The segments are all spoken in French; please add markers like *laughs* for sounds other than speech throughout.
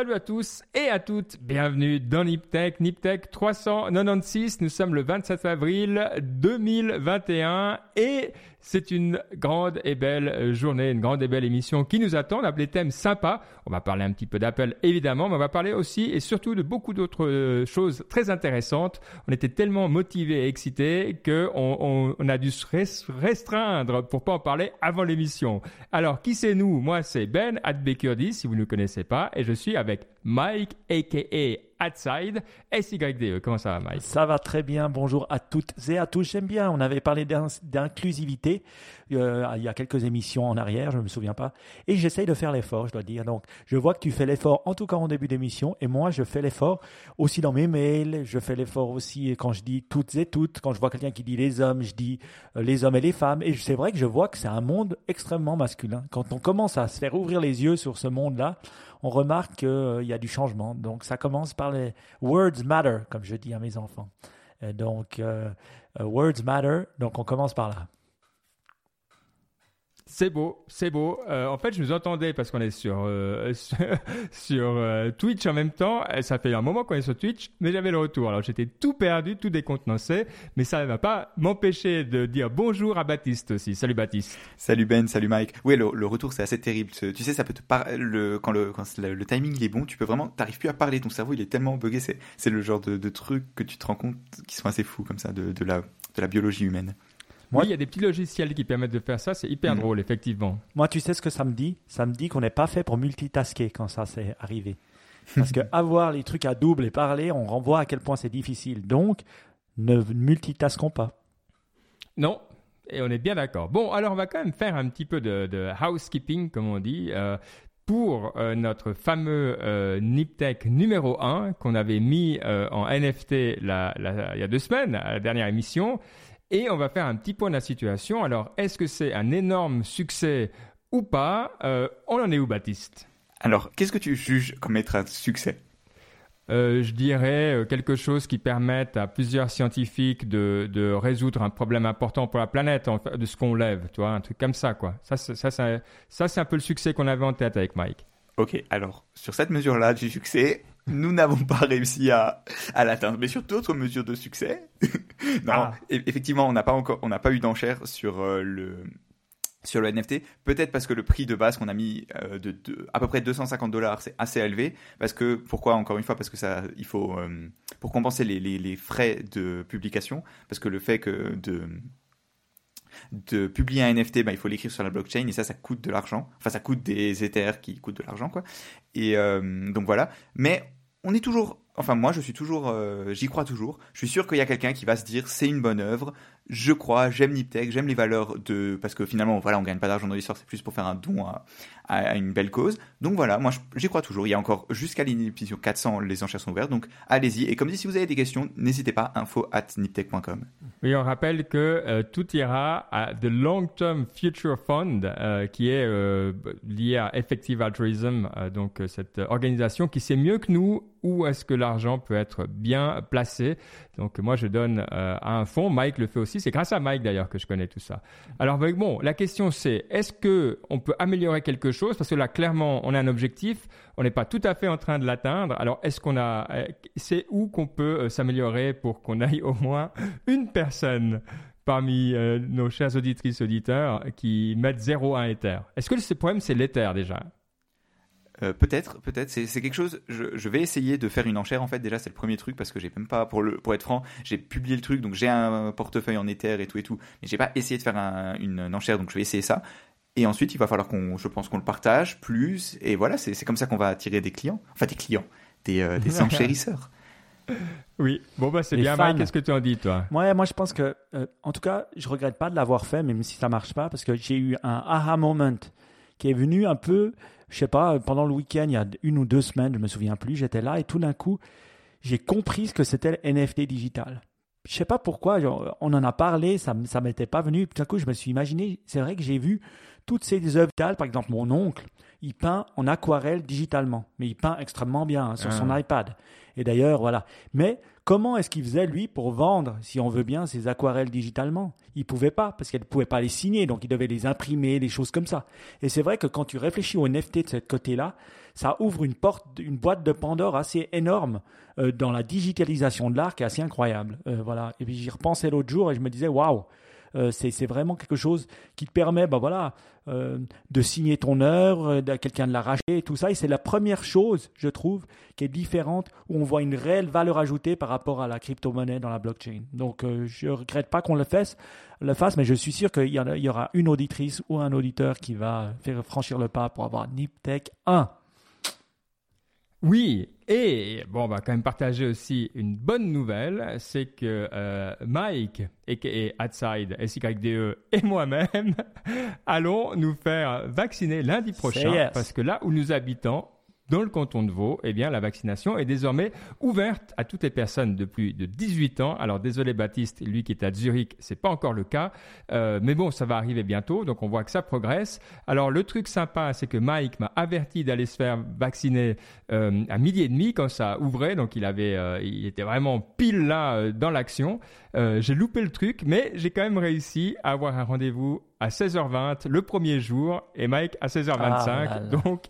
Salut à tous et à toutes, bienvenue dans NipTech, NipTech 396, nous sommes le 27 avril 2021 et c'est une grande et belle journée, une grande et belle émission qui nous attend. On a des thèmes sympas. On va parler un petit peu d'Apple évidemment, mais on va parler aussi et surtout de beaucoup d'autres euh, choses très intéressantes. On était tellement motivés et excités qu'on on, on a dû se restreindre pour pas en parler avant l'émission. Alors qui c'est nous? Moi c'est Ben Adbekurdi si vous ne connaissez pas et je suis avec Mike aka Outside, SYDE. Comment ça va, Mike? Ça va très bien. Bonjour à toutes et à tous. J'aime bien. On avait parlé d'inclusivité euh, il y a quelques émissions en arrière, je ne me souviens pas. Et j'essaye de faire l'effort, je dois dire. Donc, je vois que tu fais l'effort, en tout cas en début d'émission. Et moi, je fais l'effort aussi dans mes mails. Je fais l'effort aussi quand je dis toutes et toutes. Quand je vois quelqu'un qui dit les hommes, je dis euh, les hommes et les femmes. Et c'est vrai que je vois que c'est un monde extrêmement masculin. Quand on commence à se faire ouvrir les yeux sur ce monde-là, on remarque qu'il euh, y a du changement. Donc ça commence par les words matter, comme je dis à mes enfants. donc euh, euh, words matter, donc on commence par là. C'est beau, c'est beau. Euh, en fait, je nous entendais parce qu'on est sur euh, *laughs* sur, euh, Twitch en même temps. Ça fait un moment qu'on est sur Twitch, mais j'avais le retour. Alors j'étais tout perdu, tout décontenancé, mais ça ne va pas m'empêcher de dire bonjour à Baptiste aussi. Salut Baptiste. Salut Ben, salut Mike. Oui, le, retour c'est assez terrible. Tu sais, ça peut te le quand le quand le, timing est bon, tu peux vraiment, t'arrives plus à parler. Ton cerveau il est tellement buggé. C'est c'est le genre de, de trucs que tu te rends compte qui sont assez fous comme ça de, de la de la biologie humaine. Moi, il y a des petits logiciels qui permettent de faire ça. C'est hyper mm. drôle, effectivement. Moi, tu sais ce que ça me dit? Ça me dit qu'on n'est pas fait pour multitasker quand ça s'est arrivé. *laughs* Parce que avoir les trucs à double et parler, on renvoie à quel point c'est difficile. Donc, ne multitaskons pas. Non, et on est bien d'accord. Bon, alors on va quand même faire un petit peu de, housekeeping, comme on dit, euh, pour euh, notre fameux euh, NipTech numéro 1 qu'on avait mis en NFT il y a deux semaines, à la dernière émission. Et on va faire un petit point de la situation. Alors, est-ce que c'est un énorme succès ou pas euh, On en est où, Baptiste? Alors, qu'est-ce que tu juges comme être un succès? Euh, je dirais euh, quelque chose qui permette à plusieurs scientifiques de, de résoudre un problème important pour la planète, de ce qu'on lève, tu vois, un truc comme ça, quoi. Ça, ça, ça, ça c'est un peu le succès qu'on avait en tête avec Mike. Ok, alors, sur cette mesure-là du succès, nous n'avons pas réussi à, à l'atteindre. Mais sur d'autres mesures de succès, *laughs* non, ah. effectivement, on n'a pas encore, on n'a pas eu d'enchère sur euh, le sur le NFT, peut-être parce que le prix de base qu'on a mis euh, de, à peu près 250 dollars, c'est assez élevé. Parce que pourquoi Encore une fois, parce que ça, il faut euh, pour compenser les, les, les, frais de publication, parce que le fait que de de publier un NFT, bah, il faut l'écrire sur la blockchain et ça, ça coûte de l'argent. Enfin, ça coûte des Ethers qui coûtent de l'argent, quoi. Et donc voilà. Mais on est toujours, enfin moi je suis toujours, euh, j'y crois toujours. Je suis sûr qu'il y a quelqu'un qui va se dire c'est une bonne œuvre, je crois, j'aime Niptech, j'aime les valeurs de, parce que finalement voilà on gagne pas d'argent dans l'histoire, c'est plus pour faire un don à, à, une belle cause. Donc voilà, moi j'y crois toujours. Il y a encore jusqu'à l'émission 400, les enchères sont ouvertes, donc allez-y. Et comme dit, si vous avez des questions, n'hésitez pas, info at niptech.com. Oui, on rappelle que euh, tout ira à The Long Term Future Fund, euh, qui est euh, lié à Effective Altruism, donc cette organisation qui sait mieux que nous où est-ce que l'argent peut être bien placé. Donc moi je donne à un fonds, Mike le fait aussi, c'est grâce à Mike d'ailleurs que je connais tout ça. Alors bon, la question c'est est-ce que on peut améliorer quelque chose? Parce que là, clairement, on a un objectif, on n'est pas tout à fait en train de l'atteindre. Alors, est-ce qu'on a, euh, c'est où qu'on peut euh, s'améliorer pour qu'on *laughs* aille au moins une personne parmi euh, nos chers auditrices auditeurs qui mettent zéro à Ether Est-ce que le problème c'est l'Ether déjà? Peut-être, peut-être. C'est quelque chose. Je, vais essayer de faire une enchère. En fait, déjà, c'est le premier truc parce que j'ai même pas, pour le, pour être franc, j'ai publié le truc, donc j'ai un portefeuille en Ether et tout et tout, mais j'ai pas essayé de faire une, enchère, donc je vais essayer ça. Et ensuite, il va falloir qu'on, je pense qu'on le partage plus. Et voilà, c'est comme ça qu'on va attirer des clients. Enfin, des clients, des, euh, des *laughs* enchérisseurs. Oui, bon bah c'est bien. Mike, qu'est-ce que tu en dis toi? Moi, moi je pense que, euh, en tout cas, je regrette pas de l'avoir fait, même si ça marche pas, parce que j'ai eu un aha moment qui est venu un peu, je sais pas, pendant le week-end, il y a une ou deux semaines, je me souviens plus, j'étais là et tout d'un coup, j'ai compris ce que c'était le NFT digital je sais pas pourquoi, on en a parlé, ça ne m'était pas venu. Tout à coup, je me suis imaginé, c'est vrai que j'ai vu toutes ces œuvres par exemple mon oncle, il peint en aquarelle digitalement, mais il peint extrêmement bien hein, sur son ah. iPad. Et d'ailleurs, voilà. Mais comment est-ce qu'il faisait, lui, pour vendre, si on veut bien, ses aquarelles digitalement? Il pouvait pas, parce qu'elle ne pouvait pas les signer, donc il devait les imprimer, des choses comme ça. Et c'est vrai que quand tu réfléchis au NFT de ce côté-là, ça ouvre une porte, une boîte de Pandore assez énorme euh, dans la digitalisation de l'art qui est assez incroyable. Euh, voilà. Et puis j'y repensais l'autre jour et je me disais, waouh, euh, c'est vraiment quelque chose qui te permet bah voilà, euh, de signer ton œuvre, de quelqu'un de la racheter et tout ça. Et c'est la première chose, je trouve, qui est différente, où on voit une réelle valeur ajoutée par rapport à la crypto-monnaie dans la blockchain. Donc euh, je regrette pas qu'on le fasse, le fasse, mais je suis sûr qu'il y, y, aura une auditrice ou un auditeur qui va faire franchir le pas pour avoir NipTech 1. Oui, et bon, on va quand même partager aussi une bonne nouvelle, c'est que euh, Mike, et Outside, SYDE et moi-même *laughs* allons nous faire vacciner lundi prochain, parce que là où nous habitons, dans le canton de Vaud, eh bien, la vaccination est désormais ouverte à toutes les personnes de plus de 18 ans. Alors, désolé Baptiste, lui qui est à Zurich, c'est pas encore le cas, euh, mais bon, ça va arriver bientôt, donc on voit que ça progresse. Alors, le truc sympa, c'est que Mike m'a averti d'aller se faire vacciner euh, à midi et demi quand ça ouvrait, donc il avait, euh, il était vraiment pile là dans l'action. j'ai loupé le truc, mais j'ai quand même réussi à avoir un rendez-vous à 16h20 le premier jour et Mike à 16h25. Ah Donc,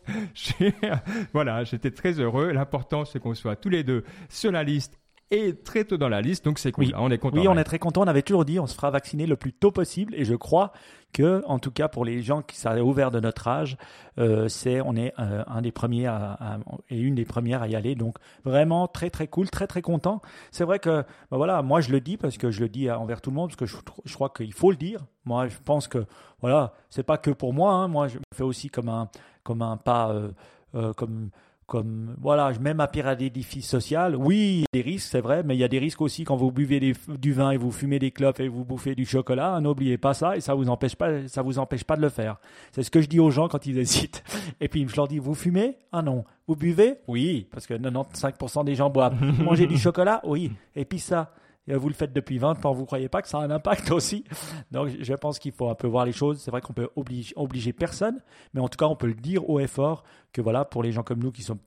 *laughs* voilà, j'étais très heureux. L'important, c'est qu'on soit tous les deux sur la liste et très tôt dans la liste, donc c'est cool. Oui. On est content. Oui, on est très content. On avait toujours dit, on se fera vacciner le plus tôt possible, et je crois que, en tout cas, pour les gens qui sont ouverts de notre âge, euh, c'est on est euh, un des premiers à, et une des premières à y aller. Donc vraiment très très cool, très très content. C'est vrai que, ben voilà, moi je le dis parce que je le dis envers tout le monde parce que je, je crois qu'il faut le dire. Moi, je pense que voilà, c'est pas que pour moi. Hein. Moi, je me fais aussi comme un comme un pas euh comme comme voilà, je mets ma pierre à l'édifice social. Oui, il y a des risques, c'est vrai, mais il y a des risques aussi quand vous buvez du vin et vous fumez des clopes et vous bouffez du chocolat. N'oubliez pas ça et ça vous empêche pas, ça vous empêche pas de le faire. C'est ce que je dis aux gens quand ils hésitent. Et puis je leur dis, vous fumez? Ah non. Vous buvez? Oui, parce que 95% des gens boivent. *laughs* Mangez du chocolat? Oui. Et puis ça vous le faites depuis 20 ans, vous ne croyez pas que ça a un impact *laughs* aussi? Donc je pense qu'il faut un peu voir les choses. C'est vrai qu'on peut obliger, obliger personne, mais en tout cas on peut le dire haut et fort que voilà, pour les gens comme nous qui sont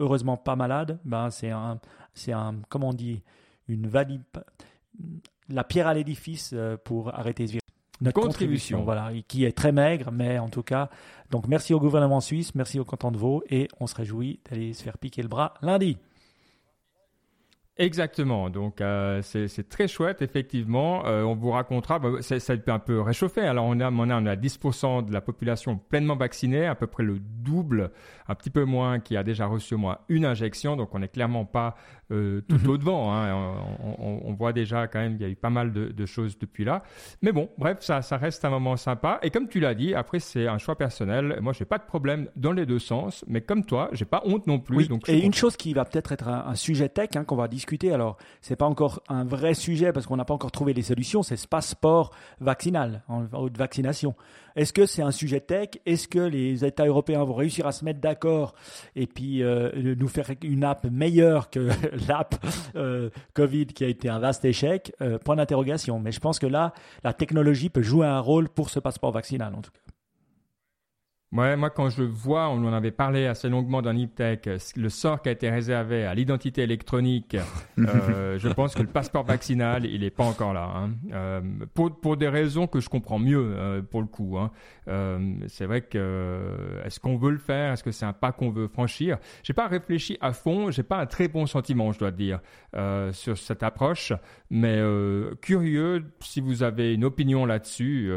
heureusement pas malades, ben c'est un, c'est un, comment on dit, une valide, la pierre à l'édifice euh, pour arrêter ce virus notre contribution. voilà, qui est très maigre, mais en tout cas, donc merci au gouvernement suisse, merci au canton de Vaud, et on se réjouit d'aller se faire piquer le bras lundi. Exactement, donc euh, c'est très chouette, effectivement. Euh, on vous racontera, bah, ça, ça peut un peu réchauffer. Alors on a, on a, on a 10% de la population pleinement vaccinée, à peu près le double, un petit peu moins, qui a déjà reçu au moins une injection. Donc on n'est clairement pas euh, tout mhm. au devant. Hein. On, voit déjà quand même qu'il y a eu pas mal de, choses depuis là. Mais bon, bref, ça, ça reste un moment sympa. Et comme tu l'as dit, après c'est un choix personnel. Moi, j'ai pas de problème dans les deux sens, mais comme toi, j'ai pas honte non plus. donc et une chose qui va peut-être être un, sujet tech hein, qu'on va discuter. Alors, c'est pas encore un vrai sujet parce qu'on n'a pas encore trouvé les solutions. C'est ce passeport vaccinal, en haute vaccination. Est-ce que c'est un sujet tech? Est-ce que les États européens vont réussir à se mettre d'accord et puis euh, nous faire une app meilleure que *laughs* l'app euh, Covid qui a été un vaste échec? Euh, Point d'interrogation. Mais je pense que là, la technologie peut jouer un rôle pour ce passeport vaccinal en tout cas. Ouais, moi, quand je vois, on en avait parlé assez longuement dans NipTech, le sort qui a été réservé à l'identité électronique, *laughs* euh, je pense que le passeport vaccinal, il n'est pas encore là. Hein. Euh, pour, pour des raisons que je comprends mieux, euh, pour le coup. Hein. Euh, c'est vrai que est-ce qu'on veut le faire? Est-ce que c'est un pas qu'on veut franchir? J'ai pas réfléchi à fond. J'ai pas un très bon sentiment, je dois dire, euh, sur cette approche. Mais euh, curieux, si vous avez une opinion là-dessus,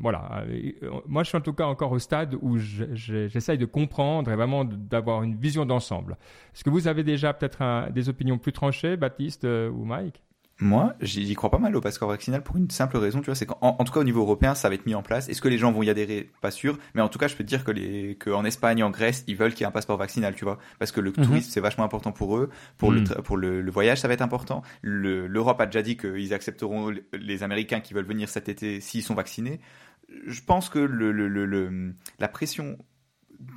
voilà. Moi, je suis en tout cas encore au stade où j'essaye de comprendre et vraiment d'avoir une vision d'ensemble. Est-ce que vous avez déjà peut-être des opinions plus tranchées, Baptiste ou Mike? Moi, j'y crois pas mal au passeport vaccinal pour une simple raison, tu vois, c'est qu'en en tout cas au niveau européen, ça va être mis en place. Est-ce que les gens vont y adhérer? Pas sûr, mais en tout cas, je peux te dire que les, qu'en Espagne, en Grèce, ils veulent qu'il y ait un passeport vaccinal, tu vois, parce que le mhm. tourisme c'est vachement important pour eux, pour le mhm. pour le, voyage, ça va être important. L'Europe a déjà dit qu'ils accepteront les Américains qui veulent venir cet été s'ils sont vaccinés. Je pense que le, le la pression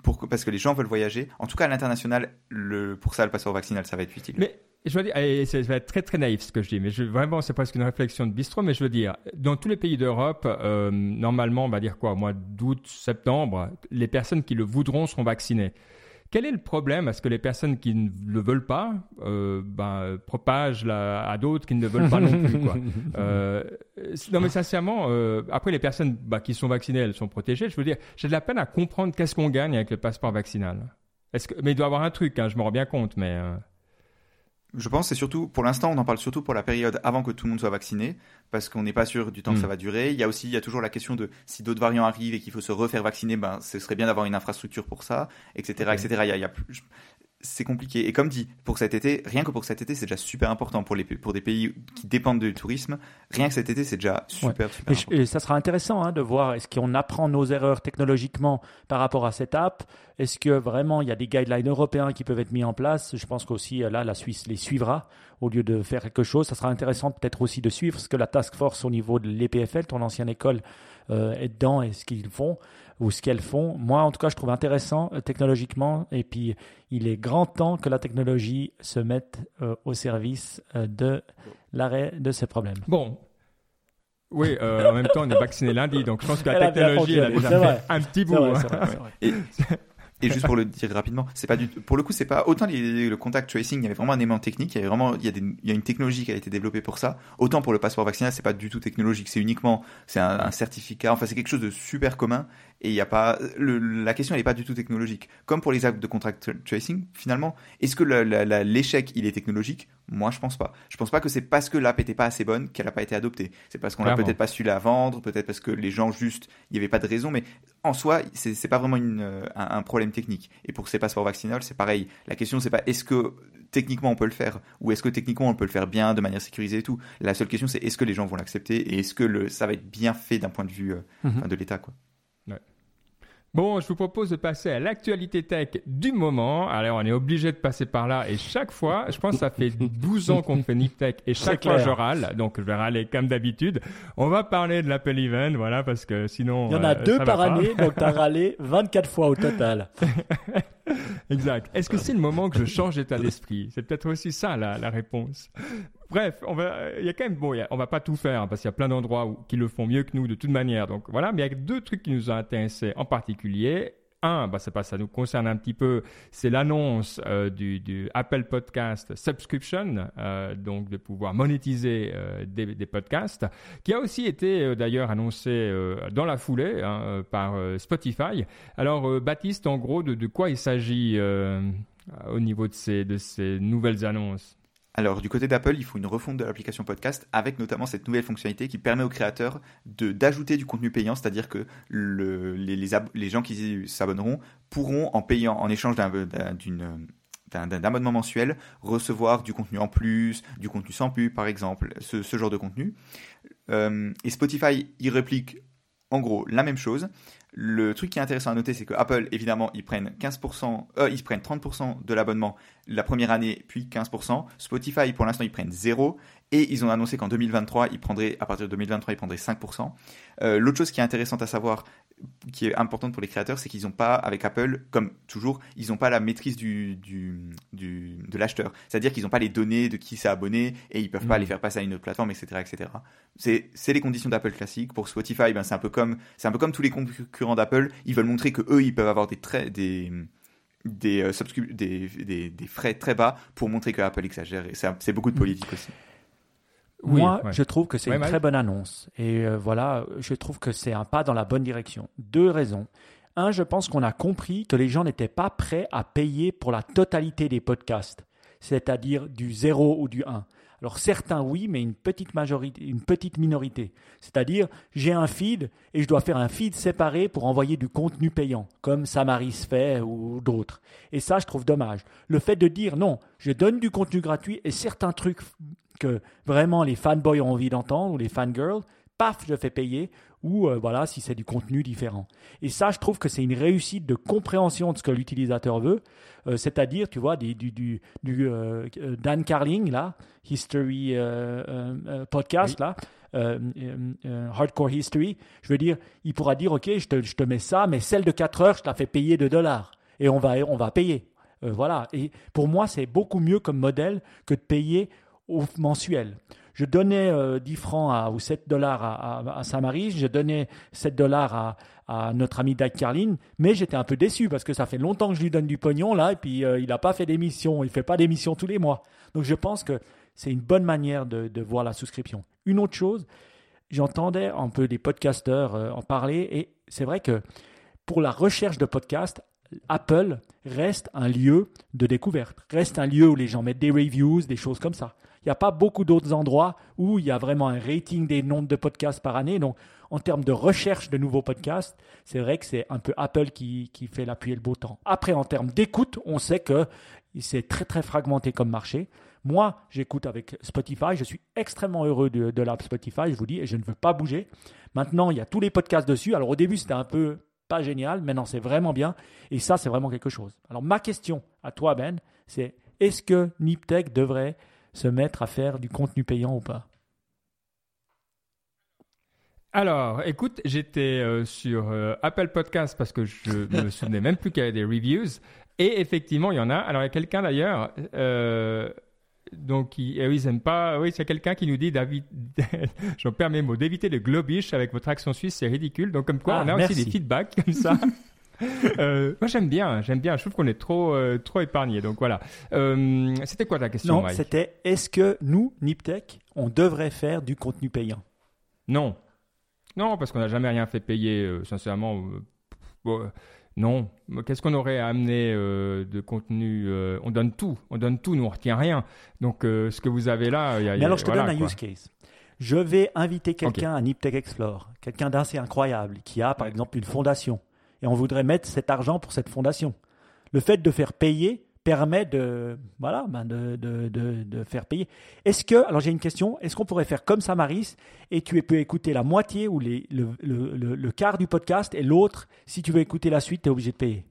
pour, parce que les gens veulent voyager. En tout cas, à l'international, le, pour ça, le passeport vaccinal, ça va être utile. Mais je veux ça va être très très naïf ce que je dis, mais vraiment, c'est presque une réflexion de bistrot, mais je veux dire, dans tous les pays d'Europe, euh, normalement, on va dire quoi, au mois d'août, septembre, les personnes qui le voudront seront vaccinées. Quel est le problème à ce que les personnes qui ne le veulent pas euh, ben, propagent à d'autres qui ne le veulent pas non *laughs* plus quoi. Euh, Non mais sincèrement, euh, après les personnes bah, qui sont vaccinées, elles sont protégées. Je veux dire, j'ai de la peine à comprendre qu'est-ce qu'on gagne avec le passeport vaccinal. Est-ce que, mais il doit y avoir un truc, hein, je me rends bien compte, mais. Je pense c'est surtout, pour l'instant, on en parle surtout pour la période avant que tout le monde soit vacciné, parce qu'on n'est pas sûr du temps que ça hmm. va durer. Il y a aussi, il y a toujours la question de si d'autres variants arrivent et qu'il faut se refaire vacciner, ben, ce serait bien d'avoir une infrastructure pour ça, etc., etc. Il y a, il y a plus, c'est compliqué. Et comme dit, pour cet été, rien que pour cet été, c'est déjà super important pour, les, pour des pays qui dépendent du tourisme. Rien que cet été, c'est déjà super, super et, important. et, ça sera intéressant hein, de voir est-ce qu'on apprend nos erreurs technologiquement par rapport à cette app? Est-ce que vraiment il y a des guidelines européens qui peuvent être mis en place? Je pense qu'aussi là, la Suisse les suivra au lieu de faire quelque chose. Ça sera intéressant peut-être aussi de suivre ce que la task force au niveau de l'EPFL, ton ancienne école, euh, est dedans et ce qu'ils font ou ce qu'elles font. Moi, en tout cas, je trouve intéressant euh, technologiquement. Et puis, il est grand temps que la technologie se mette euh, au service euh, de l'arrêt de ces problèmes. Bon. Oui, en même temps, on est vacciné lundi, donc je pense que la technologie, elle a déjà fait un petit bout. Vrai, vrai, Et juste pour le dire rapidement, c'est pas du pour le coup, c'est pas autant le contact tracing, il y avait vraiment un élément technique, il y avait vraiment il y a, une technologie qui a été développée pour ça. Autant pour le passeport vaccinal, c'est pas du tout technologique, c'est uniquement c'est un, certificat. Enfin, c'est quelque chose de super commun et il y a pas la question elle est pas du tout technologique. Comme pour les actes de contact tracing, finalement, est-ce que l'échec il est technologique? Moi, je pense pas. Je pense pas que c'est parce que l'app était pas assez bonne qu'elle a pas été adoptée. C'est parce qu'on a peut-être pas su la vendre, peut-être parce que les gens juste il y avait pas de raison, mais en soi, c'est pas vraiment une, un, un problème technique. Et pour ces passeports vaccinaux, c'est pareil. La question, c'est pas est-ce que techniquement on peut le faire ou est-ce que techniquement on peut le faire bien, de manière sécurisée et tout. La seule question, c'est est-ce que les gens vont l'accepter et est-ce que le, ça va être bien fait d'un point de vue euh, mhm. de l'État, quoi. Bon, je vous propose de passer à l'actualité tech du moment. Alors, on est obligé de passer par là et chaque fois, je pense que ça fait 12 ans qu'on fait Nip Tech et chaque fois je râle, donc je vais râler comme d'habitude. On va parler de l'Apple Event, voilà, parce que sinon. Il y en a euh, deux par année, donc tu as râlé 24 fois au total. *laughs* exact. Est-ce que c'est le moment que je change d'état d'esprit? C'est peut-être aussi ça la, la réponse. Bref, on va, il y a quand même, bon, on va pas tout faire hein, parce qu'il y a plein d'endroits qui le font mieux que nous de toute manière. Donc voilà, mais il y a deux trucs qui nous ont intéressés en particulier. Un, bah, pas ça nous concerne un petit peu, c'est l'annonce euh, du, Apple Podcast Subscription, euh, donc de pouvoir monétiser euh, des, podcasts, qui a aussi été euh, d'ailleurs annoncé euh, dans la foulée hein, par Spotify. Alors Baptiste, en gros, de, quoi il s'agit au niveau de ces nouvelles annonces? Alors, du côté d'Apple, il faut une refonte de l'application podcast avec notamment cette nouvelle fonctionnalité qui permet aux créateurs de, d'ajouter du contenu payant, c'est-à-dire que le, les, gens qui s'abonneront pourront, en payant, en échange d'un, abonnement mensuel, recevoir du contenu en plus, du contenu sans pub, par exemple, ce, ce genre de contenu. Euh, et Spotify y réplique en gros la même chose. Le truc qui est intéressant à noter, c'est que Apple, évidemment, ils prennent 15%, euh, ils prennent 30% de l'abonnement la première année, puis 15%. Spotify, pour l'instant, ils prennent 0. Et ils ont annoncé qu'en 2023, ils prendraient, à partir de 2023, ils prendraient 5%. Euh, L'autre chose qui est intéressante à savoir, qui est importante pour les créateurs, c'est qu'ils n'ont pas, avec Apple, comme toujours, ils n'ont pas la maîtrise du, du, du de l'acheteur. C'est-à-dire qu'ils n'ont pas les données de qui s'est abonné et ils peuvent pas mm. les faire passer à une autre plateforme, etc., etc. C'est les conditions d'Apple classiques. Pour Spotify, ben, c'est un peu comme, un peu comme tous les concurrents d'Apple. Ils veulent montrer que eux, ils peuvent avoir des traits, des, des, euh, des, des, des, frais très bas pour montrer que Apple exagère. Et c'est beaucoup de politique aussi. Moi, je trouve que c'est une très bonne annonce. Et euh, voilà, je trouve que c'est un pas dans la bonne direction. Deux raisons. Un, je pense qu'on a compris que les gens n'étaient pas prêts à payer pour la totalité des podcasts, c'est-à-dire du 0 ou du 1. Alors certains oui, mais une petite majorité, une petite minorité. C'est-à-dire j'ai un feed et je dois faire un feed séparé pour envoyer du contenu payant, comme Samaris fait ou d'autres. Et ça, je trouve dommage. Le fait de dire non, je donne du contenu gratuit et certains trucs que vraiment les fanboys ont envie d'entendre ou les fangirls, paf, je fais payer ou euh, voilà si c'est du contenu différent. Et ça, je trouve que c'est une réussite de compréhension de ce que l'utilisateur veut, euh, c'est-à-dire, tu vois, du, du, du, euh, Dan Carling là, History podcast là. hardcore History, je veux dire, il pourra dire, OK, je te, je te mets ça, mais celle de 4 heures, je te la fais payer 2 dollars. Et on va, on va payer. voilà. Et pour moi, c'est beaucoup mieux comme modèle que de payer au mensuel. Je donnais 10 euh, francs à, ou 7 dollars à, à, Saint-Marie, je donnais 7 dollars à, notre ami Dag Carlin, mais j'étais un peu déçu parce que ça fait longtemps que je lui donne du pognon là, et puis euh, il n'a pas fait d'émission, il fait pas d'émission tous les mois. Donc je pense que c'est une bonne manière de, de, voir la souscription. Une autre chose, j'entendais un peu des podcasteurs euh, en parler, et c'est vrai que pour la recherche de podcasts, Apple reste un lieu de découverte, reste un lieu où les gens mettent des reviews, des choses comme ça. Il n'y a pas beaucoup d'autres endroits où il y a vraiment un rating des nombres de podcasts par année. Donc, en termes de recherche de nouveaux podcasts, c'est vrai que c'est un peu Apple qui, fait l'appui et le beau temps. Après, en termes d'écoute, on sait que c'est très très fragmenté comme marché. Moi, j'écoute avec Spotify. Je suis extrêmement heureux de, de l'app Spotify, je vous dis, et je ne veux pas bouger. Maintenant, il y a tous les podcasts dessus. Alors au début, c'était un peu pas génial. Maintenant, c'est vraiment bien. Et ça, c'est vraiment quelque chose. Alors ma question à toi, Ben, c'est est-ce que Niptech devrait se mettre à faire du contenu payant ou pas alors, écoute, j'étais euh, sur euh, Apple Podcast parce que je me *laughs* souvenais même plus qu'il y avait des reviews. Et effectivement, il y en a. Alors, il y a quelqu'un d'ailleurs, euh, donc, ils, eh ils aiment pas. Oui, c'est quelqu'un qui nous dit, David, *laughs* j'en perds mes mots, d'éviter le globish avec votre accent suisse, c'est ridicule. Donc, comme quoi, Ah, on a merci. aussi des feedbacks comme ça. *laughs* Euh, moi, j'aime bien, j'aime bien. Je trouve qu'on est trop, euh, trop épargné. Donc voilà. Euh, C'était quoi ta question, Non, c'était est-ce que nous, Niptech, on devrait faire du contenu payant? Non. Non, parce qu'on n'a jamais rien fait payer, euh, sincèrement. bon, non. Qu'est-ce qu'on aurait à amener de contenu On donne tout. On donne tout, nous, on retient rien. Donc, ce que vous avez là, il y a. y Mais a- alors, je te voilà, donne un quoi. use case. Je vais inviter quelqu'un à Niptech Explore, quelqu'un d'assez incroyable, qui a par exemple une fondation, et on voudrait mettre cet argent pour cette fondation. Le fait de faire payer permet de, voilà, ben de, de, de, de faire payer. Est-ce que, alors j'ai une question, est-ce qu'on pourrait faire comme Samaris et tu peux écouter la moitié ou les, le, le, le, le quart du podcast et l'autre, si tu veux écouter la suite, tu es obligé de payer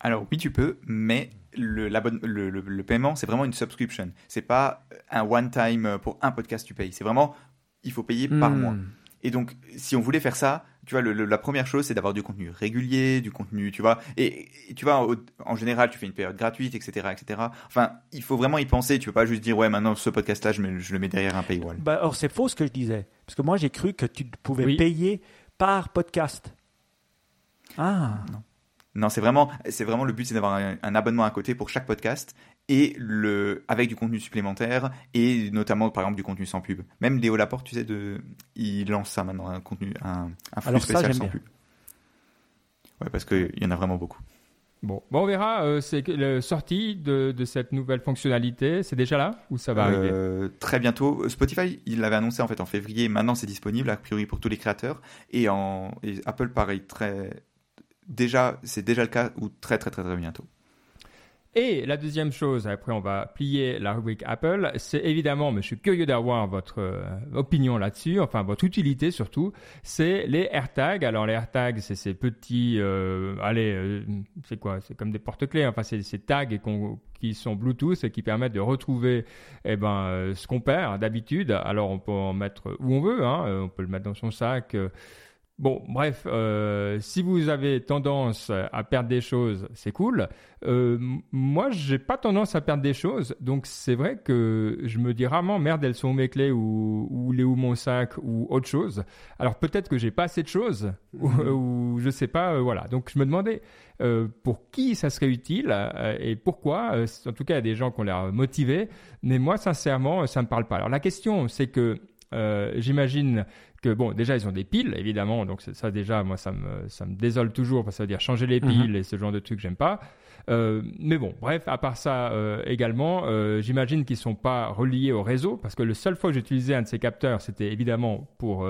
Alors oui, tu peux, mais le, l'abonne- le, le- le paiement, c'est vraiment une subscription. C'est pas un one-time pour un podcast tu payes. C'est vraiment, il faut payer par Hmm. mois. Et donc, si on voulait faire ça, tu vois, le- le- la première chose, c'est d'avoir du contenu régulier, du contenu, tu vois. Et, et tu vois, au- en général, tu fais une période gratuite, etc., etc. Enfin, il faut vraiment y penser. Tu peux pas juste dire, ouais, maintenant, ce podcast-là, je, le mets derrière un paywall. Bah, or, c'est faux ce que je disais. Parce que moi, j'ai cru que tu pouvais Oui. payer par podcast. Ah, Non, c'est vraiment, c'est vraiment le but, c'est d'avoir un, un abonnement à côté pour chaque podcast et le, avec du contenu supplémentaire et notamment, par exemple, du contenu sans pub. Même Léo Laporte, tu sais, de, il lance ça maintenant, un contenu, un, un flux Alors ça, spécial sans bien. pub. Ouais, parce qu'il y en a vraiment beaucoup. Bon, bon, on verra. Euh, c'est le sortie de, de cette nouvelle fonctionnalité. C'est déjà là ou ça va arriver? Euh, très bientôt. Spotify, il l'avait annoncé en fait en février. Maintenant, c'est disponible a priori pour tous les créateurs. Et en et Apple, pareil, très déjà, c'est déjà le cas ou très très très très bientôt. Et la deuxième chose, après on va plier la rubrique Apple, c'est évidemment, mais je suis curieux d'avoir votre euh, opinion là-dessus, enfin votre utilité surtout, c'est les AirTags. Alors les AirTags, c'est ces petits, euh, allez, euh, c'est quoi? C'est comme des porte-clés, enfin c'est ces tags qui sont Bluetooth et qui permettent de retrouver eh ben, euh, ce qu'on perd d'habitude. Alors on peut en mettre où on veut, hein, euh, on peut le mettre dans son sac. Bon, bref, euh, si vous avez tendance à perdre des choses, c'est cool. Euh, moi, j'ai pas tendance à perdre des choses, donc c'est vrai que je me dis rarement merde, elles sont où mes clés ou où il est où mon sac ou autre chose. Alors peut-être que j'ai pas assez de choses ou, ou je sais pas, euh, voilà. Donc je me demandais euh, pour qui ça serait utile et pourquoi. En tout cas, il y a des gens qui ont l'air motivés, mais moi, sincèrement, ça me parle pas. Alors la question, c'est que euh, j'imagine que bon, déjà ils ont des piles évidemment, donc ça déjà moi ça me ça me désole toujours parce que ça veut dire changer les Mhm. piles et ce genre de trucs j'aime pas. Euh, mais bon, bref, à part ça euh, également, euh, j'imagine qu'ils sont pas reliés au réseau parce que le seul fois que j'ai utilisé un de ces capteurs, c'était évidemment pour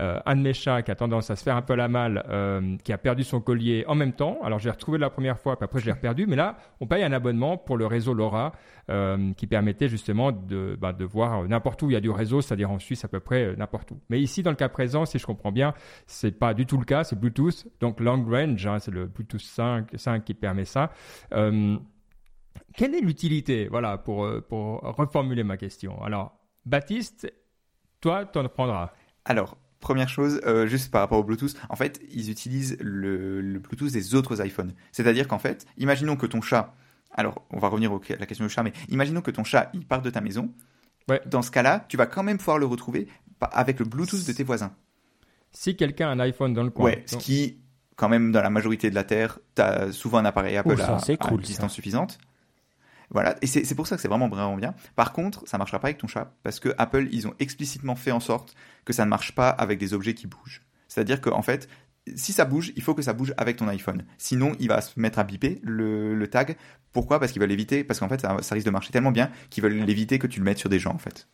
euh, euh, un de mes chats qui a tendance à se faire un peu la malle, euh, qui a perdu son collier en même temps. Alors j'ai retrouvé la première fois, puis après je l'ai reperdu. Mais là, on paye un abonnement pour le réseau LoRa euh, qui permettait justement de, bah, voir n'importe où il y a du réseau, c'est-à-dire en Suisse à peu près euh, n'importe où. Mais ici, dans le cas présent, si je comprends bien, c'est pas du tout le cas, c'est Bluetooth, donc long range, hein, c'est le Bluetooth 5, 5 qui permet ça. Euh, quelle est l'utilité Voilà, pour, euh, pour reformuler ma question? Alors, Baptiste, toi, t'en prendras. Alors, première chose, euh, juste par rapport au Bluetooth, en fait, ils utilisent le, le Bluetooth des autres iPhones. C'est-à-dire qu'en fait, imaginons que ton chat, alors on va revenir au- à la question du chat, mais imaginons que ton chat, il part de ta maison. Ouais. Dans ce cas-là, tu vas quand même pouvoir le retrouver avec le Bluetooth de tes voisins. Si quelqu'un a un iPhone dans le coin, Ouais, ce qui, quand même, dans la majorité de la Terre, tu as souvent un appareil Apple Oh, ça, à, c'est à cool, une ça. distance suffisante. Voilà, et c'est c'est pour ça que c'est vraiment vraiment bien. Par contre, ça marchera pas avec ton chat parce que Apple, ils ont explicitement fait en sorte que ça ne marche pas avec des objets qui bougent. C'est-à-dire qu'en fait, si ça bouge, il faut que ça bouge avec ton iPhone. Sinon, il va se mettre à biper le, tag. Pourquoi? Parce qu'ils veulent éviter, parce qu'en fait, ça, risque de marcher tellement bien qu'ils veulent éviter que tu le mettes sur des gens, en fait.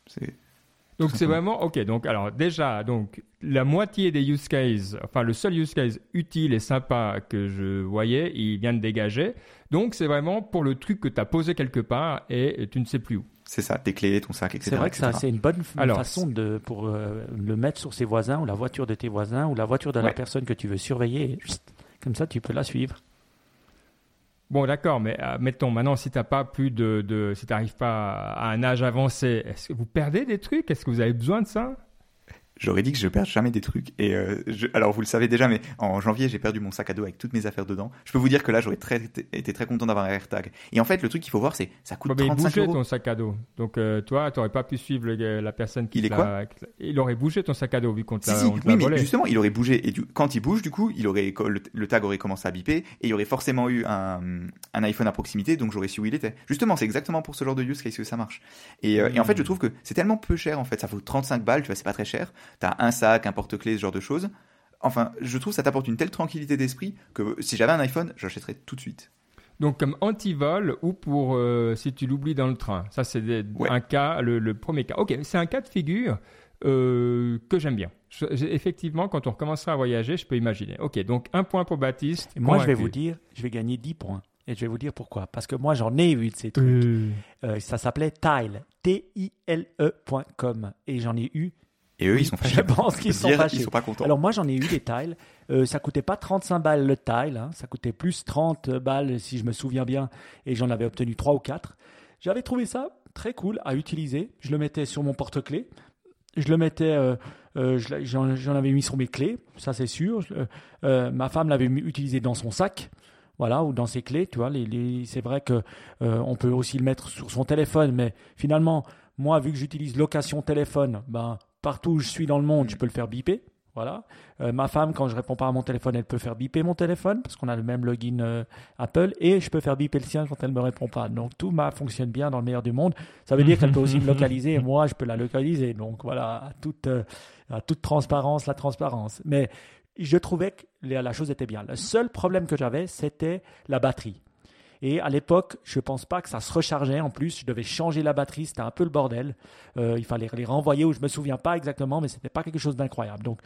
Donc c'est vraiment ok. Donc alors déjà donc la moitié des use cases, enfin le seul use case utile et sympa que je voyais, il vient de dégager. Donc c'est vraiment pour le truc que tu as posé quelque part et tu ne sais plus où. C'est ça, tes clés, ton sac, etc. C'est vrai que ça, c'est une bonne façon de, pour euh, le mettre sur ses voisins ou la voiture de tes voisins ou la voiture de la personne que tu veux surveiller. Comme ça, tu peux la suivre. Bon, d'accord, mais euh, mettons maintenant, si t'as pas plus de, de si t'arrives pas à un âge avancé, est-ce que vous perdez des trucs? Est-ce que vous avez besoin de ça? J'aurais dit que je perds jamais des trucs. Et euh, alors vous le savez déjà, mais en janvier j'ai perdu mon sac à dos avec toutes mes affaires dedans. Je peux vous dire que là j'aurais très, été très content d'avoir un AirTag. Et en fait le truc qu'il faut voir c'est ça coûte 35 il bougeait ton sac à dos. Donc euh, toi tu n'aurais pas pu suivre la personne qui il est quoi Il aurait bougé ton sac à dos vu qu'on t'a si, si, oui, mais justement il aurait bougé et quand il bouge du coup il aurait le, tag aurait commencé à biper et il y aurait forcément eu un, un iPhone à proximité donc j'aurais su où il était. Justement c'est exactement pour ce genre de use case que ça marche. Et, euh, et en fait je trouve que c'est tellement peu cher en fait ça vaut 35 balles tu vois c'est pas très cher. T'as un sac un porte-clés, ce genre de choses. Enfin, je trouve que ça t'apporte une telle tranquillité d'esprit que si j'avais un iPhone, j'achèterais tout de suite. Donc comme anti-vol ou pour euh, si tu l'oublies dans le train. Ça c'est un cas, le, premier cas. Ok, c'est un cas de figure euh, que j'aime bien. effectivement, quand on recommencera à voyager, je peux imaginer. Ok, donc un point pour Baptiste. moi, je vais vous dire, je vais gagner 10 points. Et je vais vous dire pourquoi. Parce que moi, j'en ai eu de ces trucs. Euh, ça s'appelait Tile, T-I-L-E.com. Et j'en ai eu et eux, ils sont *laughs* fâchés. Je pense qu'ils sont fâchés. Ils sont pas contents. Alors moi, j'en ai eu des tiles. Euh, ça coûtait pas 35 balles le tile, hein. ça coûtait plus 30 balles si je me souviens bien, et j'en avais obtenu 3 ou 4. J'avais trouvé ça très cool à utiliser. Je le mettais sur mon porte-clés. Je le mettais, euh, euh, j'en avais mis sur mes clés, ça c'est sûr. Ma femme l'avait utilisé dans son sac voilà, ou dans ses clés, tu vois. Les, c'est vrai que on peut aussi le mettre sur son téléphone, mais finalement, moi, vu que j'utilise location téléphone, ben partout où je suis dans le monde, je peux le faire biper. Voilà. Euh, ma femme, quand je réponds pas à mon téléphone, elle peut faire biper mon téléphone parce qu'on a le même login euh, Apple et je peux faire biper le sien quand elle me répond pas. Donc tout ma fonctionne bien dans le meilleur du monde. Ça veut dire qu'elle peut aussi me *laughs* localiser et moi je peux la localiser. Donc voilà, à toute, euh, à toute transparence, la transparence. Mais je trouvais que la chose était bien. Le seul problème que j'avais, c'était la batterie. Et à l'époque, je ne pense pas que ça se rechargeait. En plus, je devais changer la batterie. C'était un peu le bordel. Euh, il fallait les renvoyer ou je me souviens pas exactement, mais c'était pas quelque chose d'incroyable. Donc,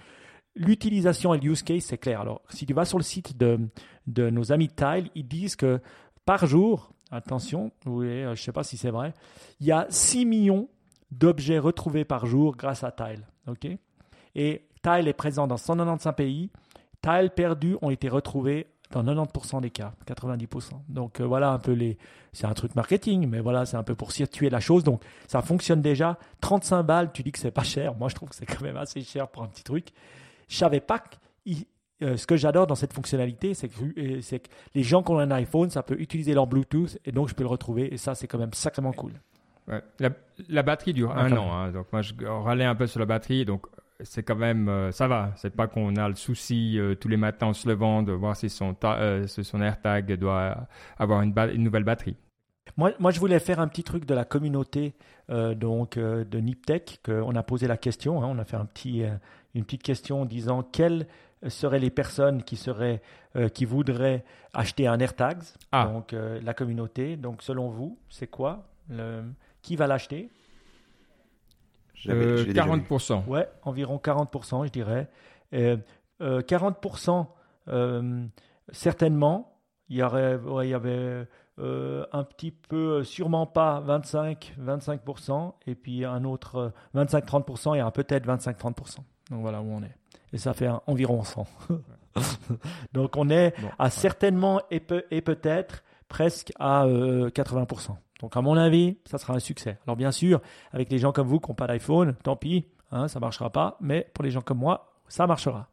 l'utilisation et le use case, c'est clair. Alors, si tu vas sur le site de, de nos amis Tile, ils disent que par jour, attention, oui, euh, je ne sais pas si c'est vrai, il y a 6 millions d'objets retrouvés par jour grâce à Tile. ok? Et Tile est présent dans 195 pays. Tile perdus ont été retrouvés dans 90% des cas, 90%. Donc euh, voilà un peu les. C'est un truc marketing, mais voilà, c'est un peu pour situer la chose. Donc ça fonctionne déjà. 35 balles, tu dis que c'est pas cher. Moi, je trouve que c'est quand même assez cher pour un petit truc. Je savais pas que. Euh, ce que j'adore dans cette fonctionnalité, c'est que, euh, c'est que les gens qui ont un iPhone, ça peut utiliser leur Bluetooth et donc je peux le retrouver. Et ça, c'est quand même sacrément cool. Ouais. La, batterie dure un an. Hein. donc moi, je râlais un peu sur la batterie. Donc c'est quand même, euh, ça va. C'est pas qu'on a le souci euh, tous les matins en se levant de voir si son, euh, son AirTag doit avoir une, une, nouvelle batterie. Moi, moi, je voulais faire un petit truc de la communauté donc de Niptech. On a posé la question, hein. on a fait un petit, une petite question en disant quelles seraient les personnes qui seraient, qui voudraient acheter un AirTag. Ah. Donc la communauté. Donc selon vous, c'est quoi le, Qui va l'acheter? 40%. Euh, ouais, environ 40%, je dirais. 40%, euh, euh, certainement. Il y, aurait, il y avait un petit peu, sûrement pas 25, 25%, et puis un autre 25-30% et un peut-être 25-30%. Donc voilà où on est. Et ça fait environ 100. *laughs* Donc on est à certainement et, peut, et peut-être presque à 80%. Donc à mon avis, ça sera un succès. Alors bien sûr, avec les gens comme vous qui n'ont pas d'iPhone, tant pis, hein, ça ne marchera pas, mais pour les gens comme moi, ça marchera.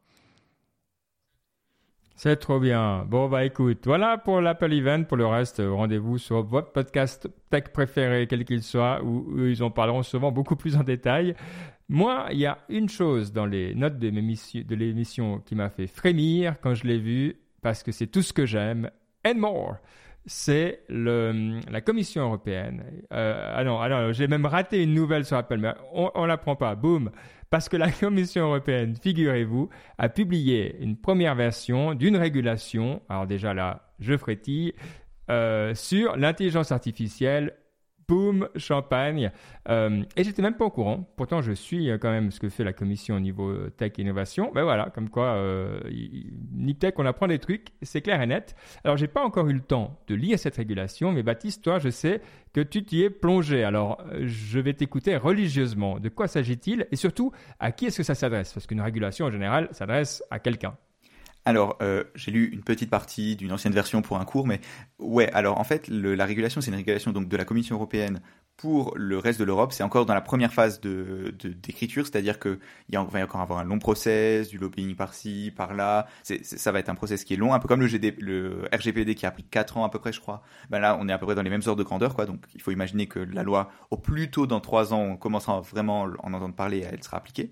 C'est trop bien. Bon, bah écoute, voilà pour l'Apple Event. Pour le reste, rendez-vous sur votre podcast tech préféré, quel qu'il soit, où, ils en parleront souvent beaucoup plus en détail. Moi, il y a une chose dans les notes de l'émission qui m'a fait frémir quand je l'ai vu, parce que c'est tout ce que j'aime, and more. C'est la Commission européenne. Euh, ah non, ah j'ai même raté une nouvelle sur Apple, mais on, on la prend pas. Boum. Parce que la *laughs* Commission européenne, figurez-vous, a publié une première version d'une régulation. Alors déjà là, je frétille. Euh, sur l'intelligence artificielle boum, champagne. Euh, et j'étais même pas au courant. Pourtant, je suis euh, quand même ce que fait la commission au niveau euh, tech innovation. Ben voilà, comme quoi, euh, Niptech, on apprend des trucs, c'est clair et net. Alors, j'ai pas encore eu le temps de lire cette régulation, mais Baptiste, toi, je sais que tu t'y es plongé. Alors, je vais t'écouter religieusement. De quoi s'agit-il? Et surtout, à qui est-ce que ça s'adresse? Parce qu'une régulation, en général, s'adresse à quelqu'un. Alors, euh, j'ai lu une petite partie d'une ancienne version pour un cours, mais ouais, alors en fait, la régulation, c'est une régulation donc de la Commission européenne pour le reste de l'Europe. C'est encore dans la première phase de, d'écriture, c'est-à-dire qu'il va y encore avoir un long process, du lobbying par-ci, par-là. ça va être un process qui est long, un peu comme le, RGPD qui a pris 4 ans à peu près, je crois. Ben là, on est à peu près dans les mêmes ordres de grandeur, quoi. Donc, il faut imaginer que la loi, au plus tôt dans 3 ans, on commencera vraiment en entendre parler, elle sera appliquée.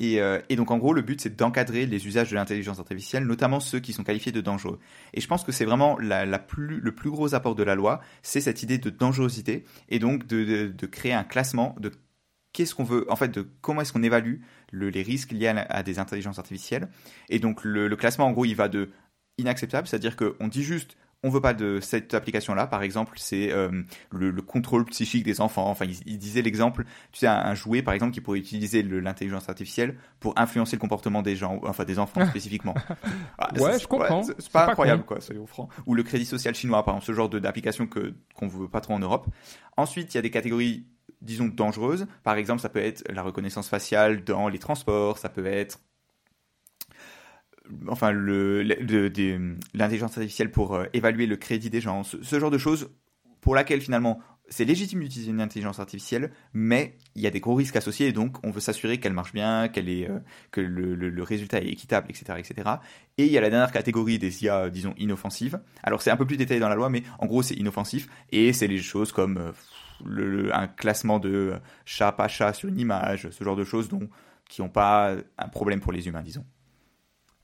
Euh, et, donc en gros, le but c'est d'encadrer les usages de l'intelligence artificielle, notamment ceux qui sont qualifiés de dangereux. Et je pense que c'est vraiment le plus gros apport de la loi, c'est cette idée de dangerosité et donc de, de, créer un classement de qu'est-ce qu'on veut, en fait, de comment est-ce qu'on évalue les risques liés à, des intelligences artificielles. Et donc le, le, classement, en gros, il va de inacceptable, c'est-à-dire qu'on dit juste on veut pas de cette application-là. Par exemple, c'est euh, le, contrôle psychique des enfants. Enfin, il, disait l'exemple, tu sais, un, jouet, par exemple, qui pourrait utiliser l'intelligence artificielle pour influencer le comportement des gens, enfin des enfants *laughs* spécifiquement. Ah, ouais, je comprends. c'est pas, incroyable, quoi, soyons francs. Ou le crédit social chinois, par exemple, ce genre d'application que qu'on veut pas trop en Europe. Ensuite, il y a des catégories disons dangereuses. Par exemple, ça peut être la reconnaissance faciale dans les transports, ça peut être enfin l'intelligence artificielle pour euh, évaluer le crédit des gens, ce, genre de choses pour laquelle finalement c'est légitime d'utiliser une intelligence artificielle, mais il y a des gros risques associés et donc on veut s'assurer qu'elle marche bien, qu'elle est, euh, que le, résultat est équitable, etc., etc. Et il y a la dernière catégorie des IA, disons, inoffensives. Alors c'est un peu plus détaillé dans la loi, mais en gros c'est inoffensif et c'est les choses comme euh, un classement de chat pas chat sur une image, ce genre de choses dont, qui n'ont pas un problème pour les humains, disons.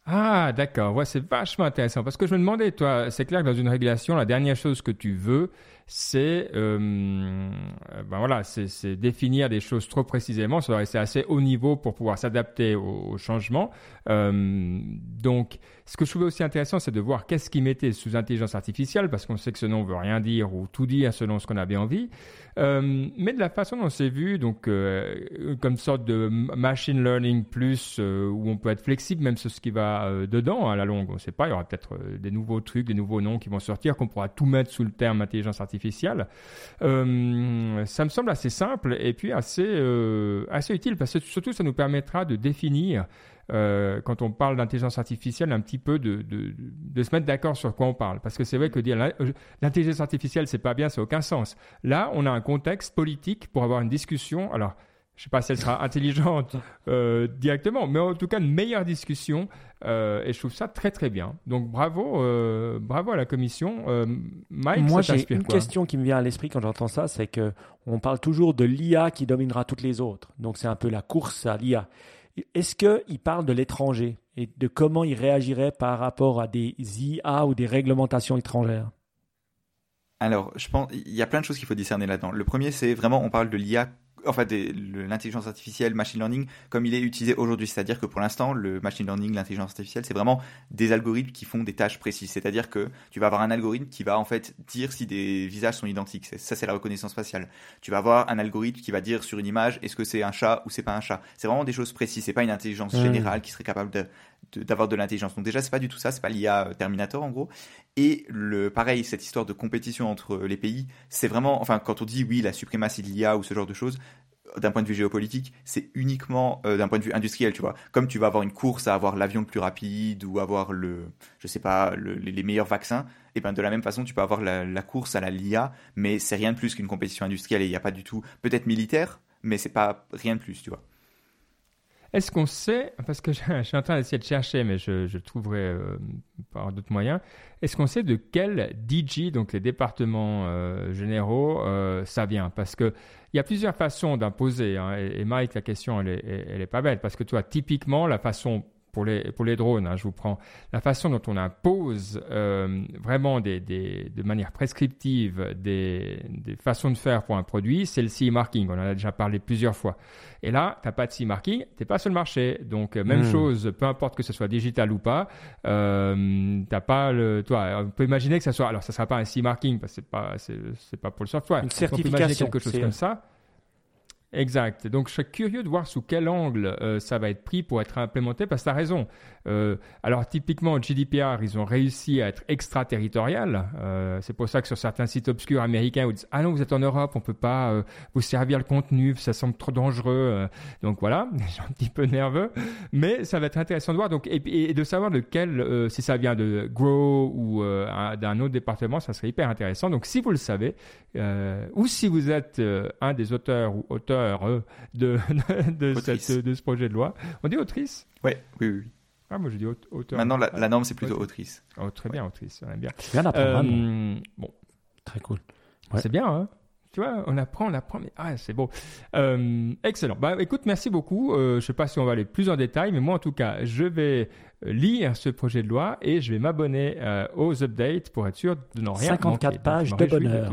Ah, d'accord. C'est vachement intéressant. Parce que je me demandais, toi, c'est clair que dans une régulation, la dernière chose que tu veux, c'est euh, ben voilà, c'est définir des choses trop précisément. C'est assez haut niveau pour pouvoir s'adapter aux, changements. Euh, donc, ce que je trouvais aussi intéressant, c'est de voir qu'est-ce qu'ils mettaient sous intelligence artificielle, parce qu'on sait que ce nom veut rien dire ou tout dire selon ce qu'on a bien envie. Euh, mais de la façon dont c'est vu, donc comme sorte de machine learning plus, où on peut être flexible même sur ce qui va dedans à la longue. On ne sait pas, il y aura peut-être des nouveaux trucs, des nouveaux noms qui vont sortir, qu'on pourra tout mettre sous le terme intelligence artificielle. Ça me semble assez simple et puis assez, assez utile, parce que surtout ça nous permettra de définir euh, quand on parle d'intelligence artificielle, un petit peu de, de, de se mettre d'accord sur quoi on parle. Parce que c'est vrai que dire euh, l'intelligence artificielle, c'est pas bien, ça n'a aucun sens. Là, on a un contexte politique pour avoir une discussion. Alors, je sais pas si elle sera intelligente euh, directement, mais en tout cas une meilleure discussion. Euh, et je trouve ça très très bien. Donc bravo, euh, bravo à la commission. Euh, Mike, moi j'ai une question qui me vient à l'esprit quand j'entends ça, c'est que on parle toujours de l'IA qui dominera toutes les autres. Donc c'est un peu la course à l'IA. Est-ce qu'il parle de l'étranger et de comment il réagirait par rapport à des IA ou des réglementations étrangères? Alors, je pense il y a plein de choses qu'il faut discerner là-dedans. Le premier, c'est vraiment, on parle de l'IA enfin l'intelligence artificielle, machine learning, comme il est utilisé aujourd'hui. C'est-à-dire que pour l'instant, le machine learning, l'intelligence artificielle, c'est vraiment des algorithmes qui font des tâches précises. C'est-à-dire que tu vas avoir un algorithme qui va en fait dire si des visages sont identiques. Ça, c'est la reconnaissance faciale. Tu vas avoir un algorithme qui va dire sur une image est-ce que c'est un chat ou c'est pas un chat. C'est vraiment des choses précises. C'est pas une intelligence mmh. générale qui serait capable d'avoir de, l'intelligence. Donc déjà, c'est pas du tout ça. C'est pas l'IA euh, Terminator en gros. Et le pareil, cette histoire de compétition entre les pays, c'est vraiment, enfin, quand on dit oui, la suprématie de l'IA ou ce genre de choses, d'un point de vue géopolitique, c'est uniquement euh, d'un point de vue industriel, tu vois. Comme tu vas avoir une course à avoir l'avion le plus rapide ou avoir le, je sais pas, les meilleurs vaccins, et ben de la même façon, tu peux avoir la, course à la LIA, mais c'est rien de plus qu'une compétition industrielle et il n'y a pas du tout, peut-être militaire, mais c'est pas rien de plus, tu vois. Est-ce qu'on sait, parce que *laughs* je, suis en train d'essayer de chercher, mais je, trouverai euh, par d'autres moyens, est-ce qu'on sait de quel DG, donc les départements euh, généraux, euh, ça vient? Parce qu'il y a plusieurs façons d'imposer, hein, et, Mike, la question, elle est, elle est pas belle, parce que toi, typiquement, la façon pour les, pour les drones, hein, je vous prends la façon dont on impose euh, vraiment des, des, de manière prescriptive des, des façons de faire pour un produit, c'est le CE marking. On en a déjà parlé plusieurs fois. Et là, tu n'as pas de CE marking, tu n'es pas sur le marché. Donc, euh, même Hmm. chose, peu importe que ce soit digital ou pas, euh, t'as pas le, toi, on peut imaginer que ça soit, alors ça sera pas un CE marking parce que c'est pas, c'est, c'est pas pour le software. Une On peut imaginer certification, quelque chose c'est- comme ça. Exact. Donc, je serais curieux de voir sous quel angle euh, ça va être pris pour être implémenté, parce que tu as raison. Euh, alors, typiquement, GDPR, ils ont réussi à être extraterritorial. Euh, c'est pour ça que sur certains sites obscurs américains, ils disent Ah non, vous êtes en Europe, on peut pas vous servir le contenu, ça semble trop dangereux. Donc voilà, *laughs* je suis un petit peu nerveux. Mais ça va être intéressant de voir. Donc, et, et de savoir de quel, si ça vient de Grow ou un- d'un autre département, ça serait hyper intéressant. Donc, si vous le savez, ou si vous êtes un des auteurs ou auteurs euh, de, *laughs* de, Autrice. cette- de ce projet de loi, on dit autrice? Ouais, oui, oui. oui. Ah, moi je dis aut- auteur. Maintenant, la, la norme, c'est plutôt autrice. oh, très bien, autrice, on aime bien. D'apprendre. Euh, bon, Très cool. Ouais. c'est bien, hein tu vois, on apprend, on apprend, mais ah, c'est beau. Euh, excellent. Bah, écoute, merci beaucoup. Euh, je ne sais pas si on va aller plus en détail, mais moi, en tout cas, je vais lire ce projet de loi et je vais m'abonner euh, aux updates pour être sûr de n'en rien 54 manquer. Donc, pages de bonheur.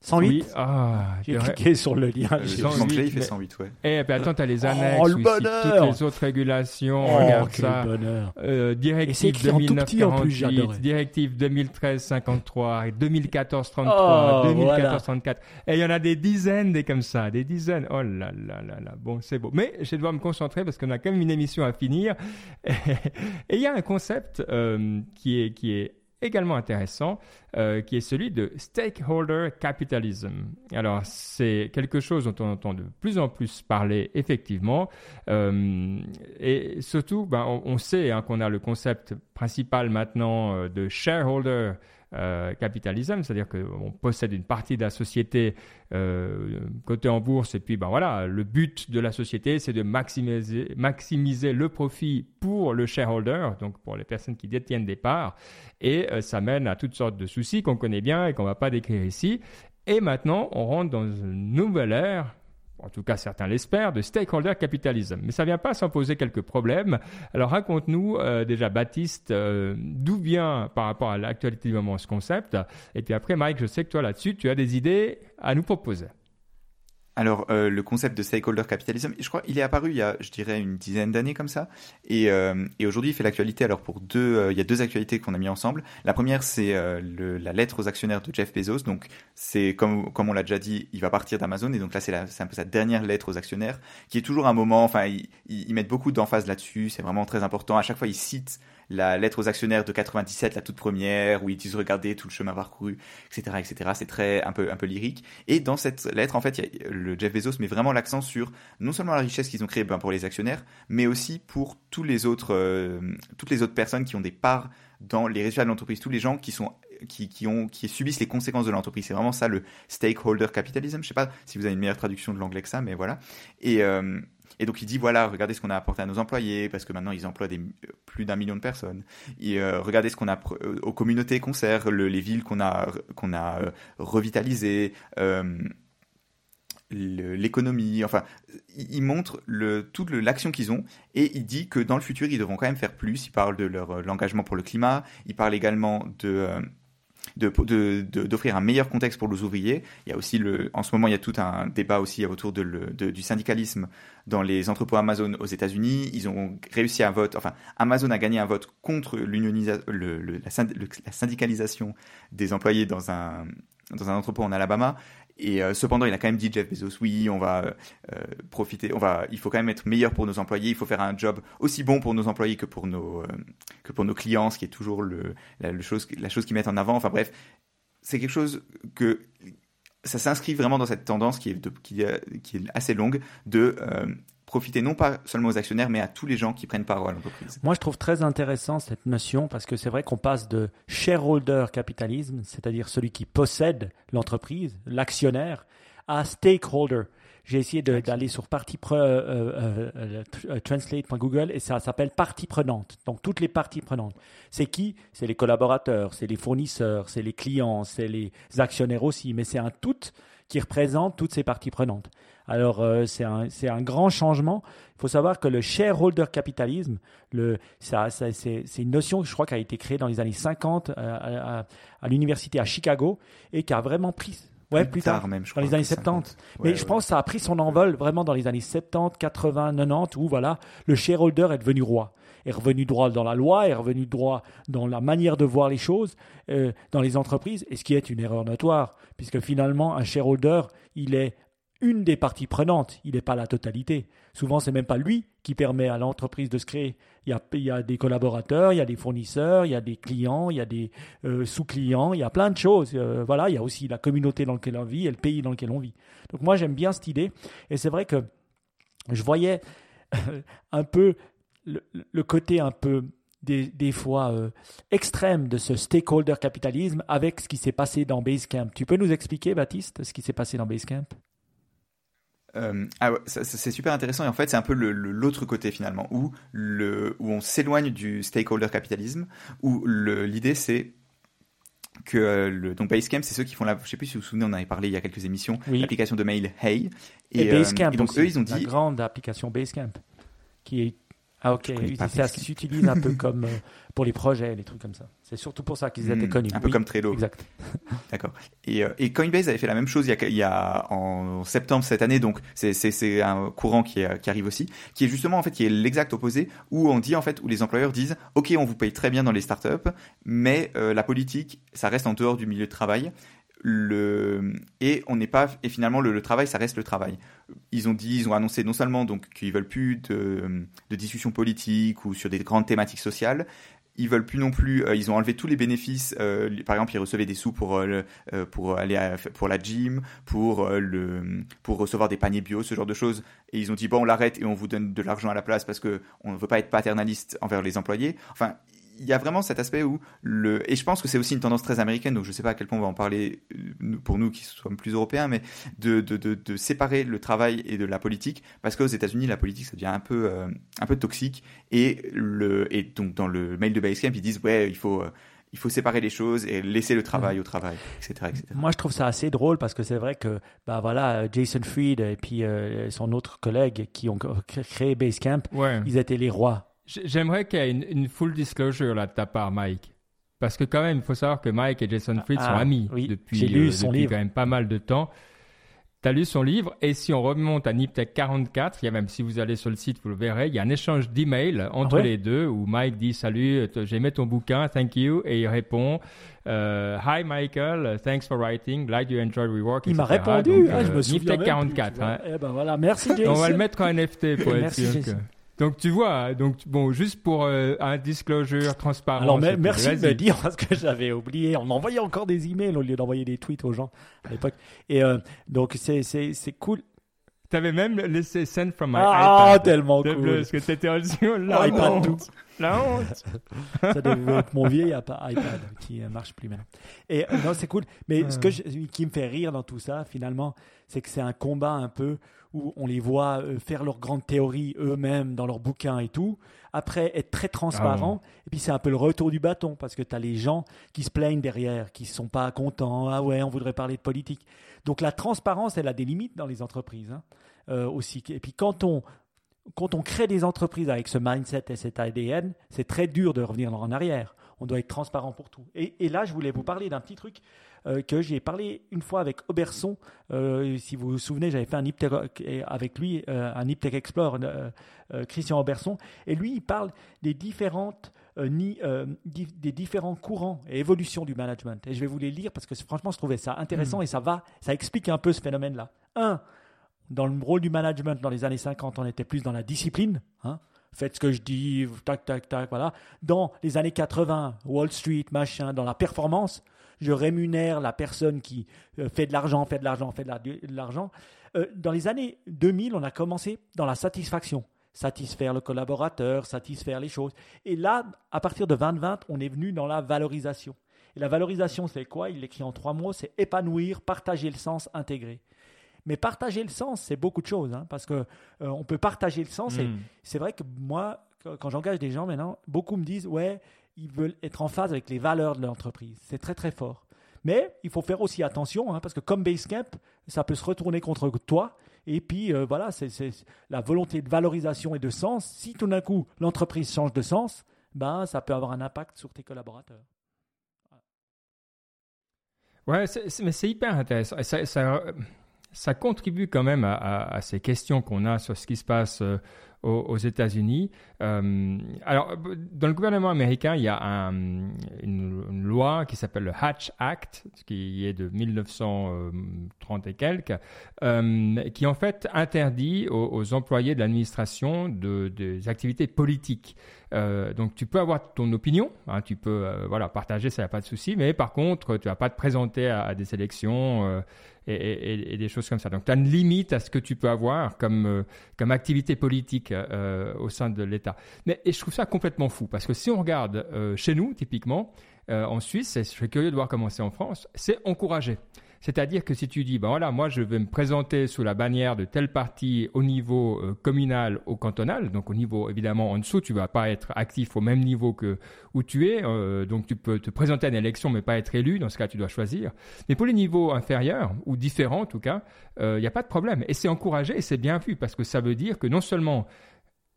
Tout ça. Ben. 108 Oui, ah, J'ai cliqué sur le lien. Le il fait mais- 108, ouais. Eh, puis attends, t'as les Oh, annexes, le il cite bonheur toutes les autres régulations, Oh, regarde quel ça. bonheur. Euh, directive écrit en tout petit en plus, 2009-48, j'adorais. directive 2013-53, 2014-33, Oh, 2014-34. Et il y en a des dizaines des comme ça, des dizaines. Oh là là là là. Bon, c'est beau. Mais je vais devoir me concentrer parce qu'on a quand même une émission à finir. *laughs* Et il y a un concept euh, qui est qui est également intéressant, euh, qui est celui de stakeholder capitalism. Alors, c'est quelque chose dont on entend de plus en plus parler, effectivement. Euh, et surtout, ben, on, sait hein, qu'on a le concept principal maintenant euh, de shareholder euh, capitalism, c'est-à-dire qu'on possède une partie de la société euh, cotée en bourse, et puis ben voilà, le but de la société, c'est de maximiser, maximiser le profit pour le shareholder, donc pour les personnes qui détiennent des parts, et euh, ça mène à toutes sortes de soucis qu'on connaît bien et qu'on va pas décrire ici. Et maintenant, on rentre dans une nouvelle ère en tout cas certains l'espèrent, de stakeholder capitalism. Mais ça vient pas sans poser quelques problèmes. Alors raconte-nous euh, déjà, Baptiste, euh, d'où vient par rapport à l'actualité du moment ce concept. Et puis après, Mike, je sais que toi là-dessus, tu as des idées à nous proposer. Alors, euh, le concept de stakeholder capitalism, je crois, il est apparu il y a, je dirais, une dizaine d'années comme ça. Et, euh, aujourd'hui, il fait l'actualité. Alors, pour deux, euh, il y a deux actualités qu'on a mis ensemble. La première, c'est la lettre aux actionnaires de Jeff Bezos. Donc, c'est comme, comme on l'a déjà dit, il va partir d'Amazon. Et donc là, c'est un peu sa dernière lettre aux actionnaires, qui est toujours un moment. Enfin, ils, ils mettent beaucoup d'emphase là-dessus. C'est vraiment très important. À chaque fois, ils citent la lettre aux actionnaires de 97, la toute première, où ils disent regardez tout le chemin parcouru, etc., etc. C'est très un peu un peu lyrique. Et dans cette lettre, en fait, le Jeff Bezos met vraiment l'accent sur non seulement la richesse qu'ils ont créée ben, pour les actionnaires, mais aussi pour tous les autres, euh, toutes les autres personnes qui ont des parts dans les résultats de l'entreprise, tous les gens qui sont qui, qui ont qui subissent les conséquences de l'entreprise. C'est vraiment ça le stakeholder capitalism. Je sais pas si vous avez une meilleure traduction de l'anglais que ça, mais voilà. Et euh, et donc il dit voilà, regardez ce qu'on a apporté à nos employés parce que maintenant ils emploient plus d'un million de personnes. Euh, regardez ce qu'on a euh, aux communautés qu'on sert, le- les villes qu'on a qu'on a euh, revitalisées. l'économie, enfin, il montre toute l'action qu'ils ont et il dit que dans le futur, ils devront quand même faire plus. Il parle de leur l'engagement pour le climat, il parle également de, d'offrir un meilleur contexte pour les ouvriers. Il y a aussi le, en ce moment, il y a tout un débat aussi autour du syndicalisme dans les entrepôts Amazon aux États-Unis. Ils ont réussi un vote, enfin, Amazon a gagné un vote contre la syndicalisation des employés dans un, dans un entrepôt en Alabama. Et euh, cependant, il a quand même dit Jeff Bezos, oui, on va euh, profiter, on va, il faut quand même être meilleur pour nos employés, il faut faire un job aussi bon pour nos employés que pour nos, euh, que pour nos clients, ce qui est toujours le, la, chose, la chose qu'ils mettent en avant. Enfin bref, c'est quelque chose que ça s'inscrit vraiment dans cette tendance qui est, de- qui, qui est assez longue de profiter non pas seulement aux actionnaires, mais à tous les gens qui prennent part à l'entreprise. Moi, je trouve très intéressant cette notion parce que c'est vrai qu'on passe de shareholder capitalisme, c'est-à-dire celui qui possède l'entreprise, l'actionnaire, à stakeholder. J'ai essayé d'aller sur partie pre- euh, euh, euh, euh, translate.google et ça s'appelle partie prenante. Donc toutes les parties prenantes. C'est qui? C'est les collaborateurs, c'est les fournisseurs, c'est les clients, c'est les actionnaires aussi, mais c'est un tout qui représente toutes ces parties prenantes. Alors, euh, c'est un, un, grand changement. Il faut savoir que le shareholder capitalisme, le, ça, ça, c'est une notion, je crois, qui a été créée dans les années 50 à, à l'université à Chicago et qui a vraiment pris Ouais, plus, tard, même, je dans les années 70. Mais je pense que ça a pris son envol vraiment dans les années 70, 80, 90, où voilà, le shareholder est devenu roi. Est revenu droit dans la loi, est revenu droit dans la manière de voir les choses euh, dans les entreprises, et ce qui est une erreur notoire, puisque finalement, un shareholder, il est une des parties prenantes, il n'est pas la totalité. Souvent, c'est même pas lui qui permet à l'entreprise de se créer. Il y, a, des collaborateurs, il y a des fournisseurs, il y a des clients, il y a des euh, sous-clients, il y a plein de choses. Euh, voilà, il y a aussi la communauté dans laquelle on vit et le pays dans lequel on vit. Donc moi, j'aime bien cette idée. Et c'est vrai que je voyais *laughs* un peu le, côté un peu des, des fois euh, extrême de ce stakeholder capitalisme avec ce qui s'est passé dans Basecamp. Tu peux nous expliquer, Baptiste, ce qui s'est passé dans Basecamp? Euh, ah c'est super intéressant et en fait c'est un peu l'autre côté finalement où, le, où on s'éloigne du stakeholder capitalisme où l'idée c'est que euh, le, donc Basecamp c'est ceux qui font la je sais plus si vous vous souvenez on avait parlé il y a quelques émissions l'application de mail Hey. Et, Basecamp euh, donc eux ils ont dit la grande application Basecamp qui est ah ok, ça s'utilise un peu *laughs* comme euh, pour les projets, les trucs comme ça. C'est surtout pour ça qu'ils étaient hmm, connus. Un peu comme Trello. Exact. *laughs* D'accord. Et, euh, et, Coinbase avait fait la même chose il y a, il y a en septembre cette année, donc c'est un courant qui, est, qui arrive aussi, qui est justement en fait qui est l'exact opposé, où on dit en fait où les employeurs disent, ok, on vous paye très bien dans les startups, mais euh, la politique, ça reste en dehors du milieu de travail et on n'est pas et finalement le, travail ça reste le travail. Ils ont dit ils ont annoncé non seulement donc qu'ils veulent plus de, discussions politiques ou sur des grandes thématiques sociales ils veulent plus non plus euh, ils ont enlevé tous les bénéfices euh, par exemple ils recevaient des sous pour euh, pour aller pour la gym pour le pour recevoir des paniers bio ce genre de choses. Et ils ont dit bon on l'arrête et on vous donne de l'argent à la place parce que on ne veut pas être paternaliste envers les employés. Enfin il y a vraiment cet aspect où le et je pense que c'est aussi une tendance très américaine donc je sais pas à quel point on va en parler euh, pour nous qui sommes plus européens mais de, de, de, de séparer le travail et de la politique parce qu'aux États-Unis la politique ça devient un peu euh, un peu toxique et le et donc dans le mail de Basecamp ils disent ouais il faut euh, il faut séparer les choses et laisser le travail au travail, etc., etc., Moi, je trouve ça assez drôle parce que c'est vrai que, bah voilà, Jason Fried et puis son autre collègue qui ont créé Basecamp, ils étaient les rois J'aimerais qu'il y ait une, full disclosure là de ta part, Mike. Parce que quand même, il faut savoir que Mike et Jason Fried sont ah, amis depuis, lu euh, depuis quand même pas mal de temps. Tu as lu son livre et si on remonte à Niptech 44, il y a même si vous allez sur le site, vous le verrez, il y a un échange d'emails entre ah les deux où Mike dit salut, j'ai aimé ton bouquin, thank you, et il répond euh, Hi Michael, thanks for writing, glad you enjoyed rework. Il m'a répondu, ah, je me euh, souviens. Niptech 44. Hein. Eh ben voilà, merci Jason. On va le mettre en NFT pour être sûr que. Donc tu vois, donc bon, juste pour euh, un disclosure transparent. Alors merci de me dire parce que j'avais oublié. On envoyait encore des emails au lieu d'envoyer des tweets aux gens à l'époque. Et euh, donc c'est c'est c'est cool. T'avais même laissé send from my ah, iPad. tellement cool. Bleu, parce que t'étais en la iPad tout. La honte. *laughs* Ça devait être mon vieil iPad qui euh, marche plus maintenant. Et non, c'est cool. Mais ce que qui me fait rire dans tout ça, finalement, c'est que c'est un combat un peu où on les voit euh, faire leurs grandes théories eux-mêmes dans leurs bouquins et tout. Après, être très transparent. Ah et puis, c'est un peu le retour du bâton parce que tu as les gens qui se plaignent derrière, qui ne sont pas contents. Ah ouais, on voudrait parler de politique. Donc, la transparence, elle a des limites dans les entreprises hein, euh, aussi. Et puis, quand on, quand on crée des entreprises avec ce mindset et cet ADN, c'est très dur de revenir en arrière. On doit être transparent pour tout. Et, et là, je voulais vous parler d'un petit truc euh, que j'ai parlé une fois avec Oberson. Euh, si vous vous souvenez, j'avais fait un Iptech avec lui, euh, un Iptech Explore, Christian Oberson, et lui, il parle des différentes ni, des différents courants et évolutions du management. Et je vais vous les lire parce que franchement, je trouvais ça intéressant hmm. et ça va, ça explique un peu ce phénomène-là. Un, dans le rôle du management dans les années 50, on était plus dans la discipline. Hein. Faites ce que je dis, tac, tac, tac, voilà. Dans les années 80, Wall Street, machin, dans la performance, je rémunère la personne qui euh, fait de l'argent, fait de l'argent, fait de l'argent. Euh, dans les années 2000, on a commencé dans la satisfaction. Satisfaire le collaborateur, satisfaire les choses. Et là, à partir de 2020, on est venu dans la valorisation. Et la valorisation, c'est quoi? Il l'écrit en trois mots, c'est épanouir, partager le sens, intégrer. Mais partager le sens, c'est beaucoup de choses, hein, parce que euh, on peut partager le sens. Et hmm. c'est vrai que moi, quand j'engage des gens maintenant, beaucoup me disent ouais, ils veulent être en phase avec les valeurs de l'entreprise. C'est très très fort. Mais il faut faire aussi attention, hein, parce que comme Basecamp, ça peut se retourner contre toi. Et puis euh, voilà, c'est la volonté de valorisation et de sens. Si tout d'un coup l'entreprise change de sens, ben, ça peut avoir un impact sur tes collaborateurs. Ouais, mais c'est hyper intéressant. Ça, contribue quand même à, à, ces questions qu'on a sur ce qui se passe euh, aux, États-Unis. Euh, alors, dans le gouvernement américain, il y a une, loi qui s'appelle le Hatch Act, qui est de 1930 et quelques, euh, qui en fait interdit aux, employés de l'administration de, des activités politiques. Euh, donc tu peux avoir ton opinion, hein, tu peux voilà partager, ça n'y a pas de souci, mais par contre tu vas pas te présenter à, des élections et, des choses comme ça. Donc tu as une limite à ce que tu peux avoir comme comme activité politique euh, au sein de l'État. Mais et je trouve ça complètement fou parce que si on regarde euh, chez nous, typiquement, euh, en Suisse, je suis curieux de voir comment c'est en France, c'est encouragé. C'est-à-dire que si tu dis, ben voilà, moi je vais me présenter sous la bannière de tel parti au niveau communal, au cantonal, donc au niveau évidemment en dessous, tu vas pas être actif au même niveau que où tu es, donc tu peux te présenter à une élection mais pas être élu, dans ce cas tu dois choisir. Mais pour les niveaux inférieurs, ou différents en tout cas, il n'y a pas de problème. Et c'est encouragé et c'est bien vu parce que ça veut dire que non seulement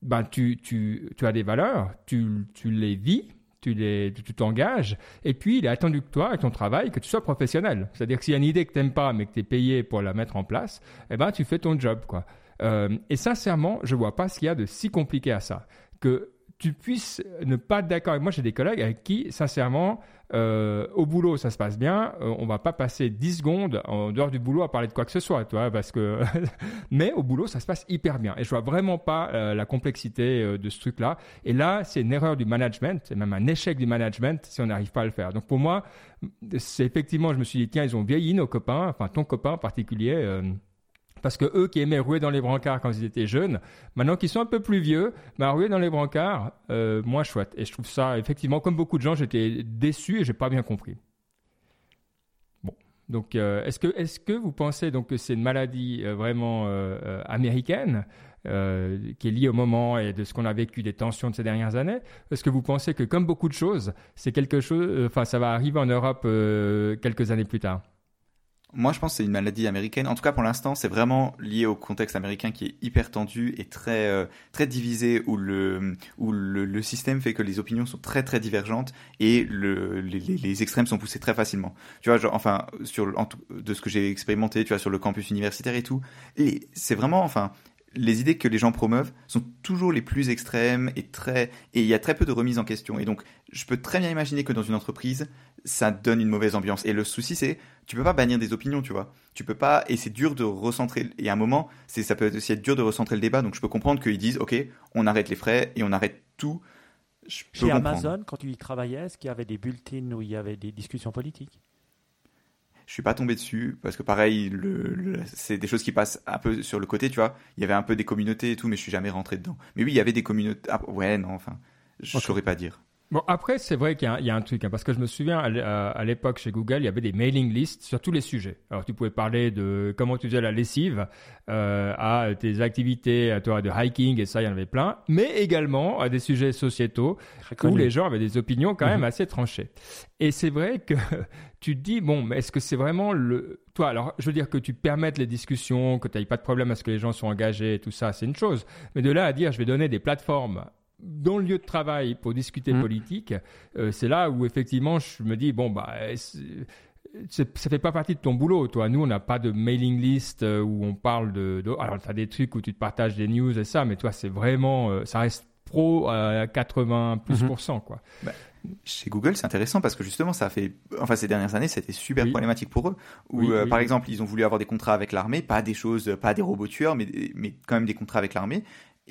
ben, tu, tu, tu as des valeurs, tu, tu les vis, tu les, tu t'engages, et puis il est attendu que toi, et ton travail, que tu sois professionnel. C'est-à-dire que s'il y a une idée que tu n'aimes pas, mais que tu es payé pour la mettre en place, eh ben, tu fais ton job, quoi. Euh, et sincèrement, je vois pas ce qu'il y a de si compliqué à ça. Que tu puisses ne pas être d'accord. Moi, j'ai des collègues avec qui, sincèrement, euh, au boulot, ça se passe bien. Euh, on va pas passer 10 secondes en dehors du boulot à parler de quoi que ce soit, toi, parce que. *laughs* Mais au boulot, ça se passe hyper bien. Et je vois vraiment pas euh, la complexité de ce truc-là. Et là, c'est une erreur du management, c'est même un échec du management si on n'arrive pas à le faire. Donc pour moi, c'est effectivement, je me suis dit, tiens, ils ont vieilli nos copains, enfin ton copain en particulier. Parce que eux qui aimaient rouer dans les brancards quand ils étaient jeunes, maintenant qu'ils sont un peu plus vieux, bah, rouer dans les brancards, euh, moins chouette. Et je trouve ça, effectivement, comme beaucoup de gens, j'étais déçu et j'ai pas bien compris. Bon. Donc, euh, est-ce que, est que vous pensez donc que c'est une maladie euh, vraiment américaine qui est liée au moment et de ce qu'on a vécu des tensions de ces dernières années? Est-ce que vous pensez que, comme beaucoup de choses, c'est quelque chose, enfin, ça va arriver en Europe quelques années plus tard? Moi, je pense que c'est une maladie américaine. En tout cas, pour l'instant, c'est vraiment lié au contexte américain qui est hyper tendu et très euh, très divisé, où le où le, système fait que les opinions sont très très divergentes et le, les, extrêmes sont poussés très facilement. Tu vois, enfin, sur de ce que j'ai expérimenté, tu vois, sur le campus universitaire et tout, c'est vraiment, enfin, les idées que les gens promeuvent sont toujours les plus extrêmes et très et il y a très peu de remise en question et donc je peux très bien imaginer que dans une entreprise ça donne une mauvaise ambiance et le souci c'est tu peux pas bannir des opinions tu vois tu peux pas et c'est dur de recentrer et à un moment c'est ça peut aussi être dur de recentrer le débat donc je peux comprendre qu'ils disent ok on arrête les frais et on arrête tout chez Amazon quand tu y travaillais est-ce qu'il y avait des bulletins où il y avait des discussions politiques? Je suis pas tombé dessus parce que pareil, le, c'est des choses qui passent un peu sur le côté, tu vois. Il y avait un peu des communautés et tout, mais je suis jamais rentré dedans. Mais oui, il y avait des communautés. Ah, ouais, non, enfin, je ne saurais pas dire. Bon, après, c'est vrai qu'il y, a un truc, hein, parce que je me souviens, à l'époque chez Google, il y avait des mailing lists sur tous les sujets. Alors, tu pouvais parler de comment tu faisais la lessive, euh, à tes activités, à toi, de hiking, et ça, il y en avait plein, mais également à des sujets sociétaux où les gens avaient des opinions quand même mhm. assez tranchées. Et c'est vrai que *laughs* tu te dis, bon, mais est-ce que c'est vraiment le... Toi, alors, je veux dire que tu permettes les discussions, que tu n'aies pas de problème à ce que les gens soient engagés et tout ça, c'est une chose. Mais de là à dire, je vais donner des plateformes dans le lieu de travail pour discuter mmh. politique, euh, c'est là où effectivement je me dis bon bah ça fait pas partie de ton boulot, toi. Nous, on n'a pas de mailing list euh, où on parle de. alors, tu as des trucs où tu te partages des news et ça, mais toi, c'est vraiment. Euh, ça reste pro à 80 plus mmh. quoi. Bah, chez Google, c'est intéressant parce que justement, ça a fait. Enfin, ces dernières années, c'était super problématique pour eux. Où, par exemple, ils ont voulu avoir des contrats avec l'armée, pas des choses, pas des robots tueurs, mais, mais quand même des contrats avec l'armée.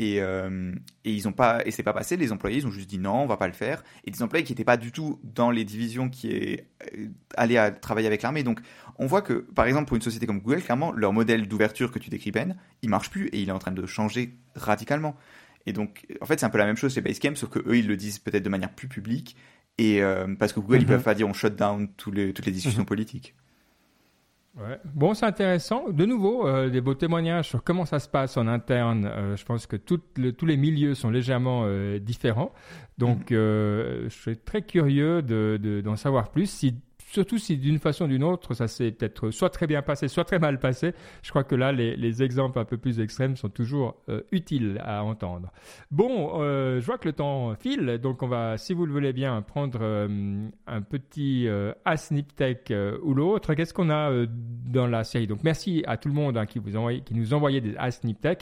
Et, euh, et ils ont pas et c'est pas passé. Les employés ils ont juste dit non on va pas le faire. Et des employés qui n'étaient pas du tout dans les divisions qui est euh, allé à travailler avec l'armée. Donc on voit que par exemple pour une société comme Google clairement leur modèle d'ouverture que tu décris Ben il marche plus et il est en train de changer radicalement. Et donc en fait c'est un peu la même chose chez Basecamp sauf que eux ils le disent peut-être de manière plus publique. Et euh, parce que Google ils mhm. peuvent pas dire on shut down tous les, toutes les discussions mhm. politiques Bon, c'est intéressant. De nouveau, euh, des beaux témoignages sur comment ça se passe en interne. Euh, je pense que tous les milieux sont légèrement euh, différents. Donc, mhm. je suis très curieux d'en de, savoir plus. Si surtout si d'une façon ou d'une autre, ça s'est peut-être soit très bien passé, soit très mal passé. Je crois que là, les, exemples un peu plus extrêmes sont toujours euh, utiles à entendre. Bon, euh, je vois que le temps file, donc on va, si vous le voulez bien, prendre euh, un petit Asnip Tech ou l'autre. Qu'est-ce qu'on a dans la série? Donc merci à tout le monde hein, qui, vous nous envoyait des Asnip Tech.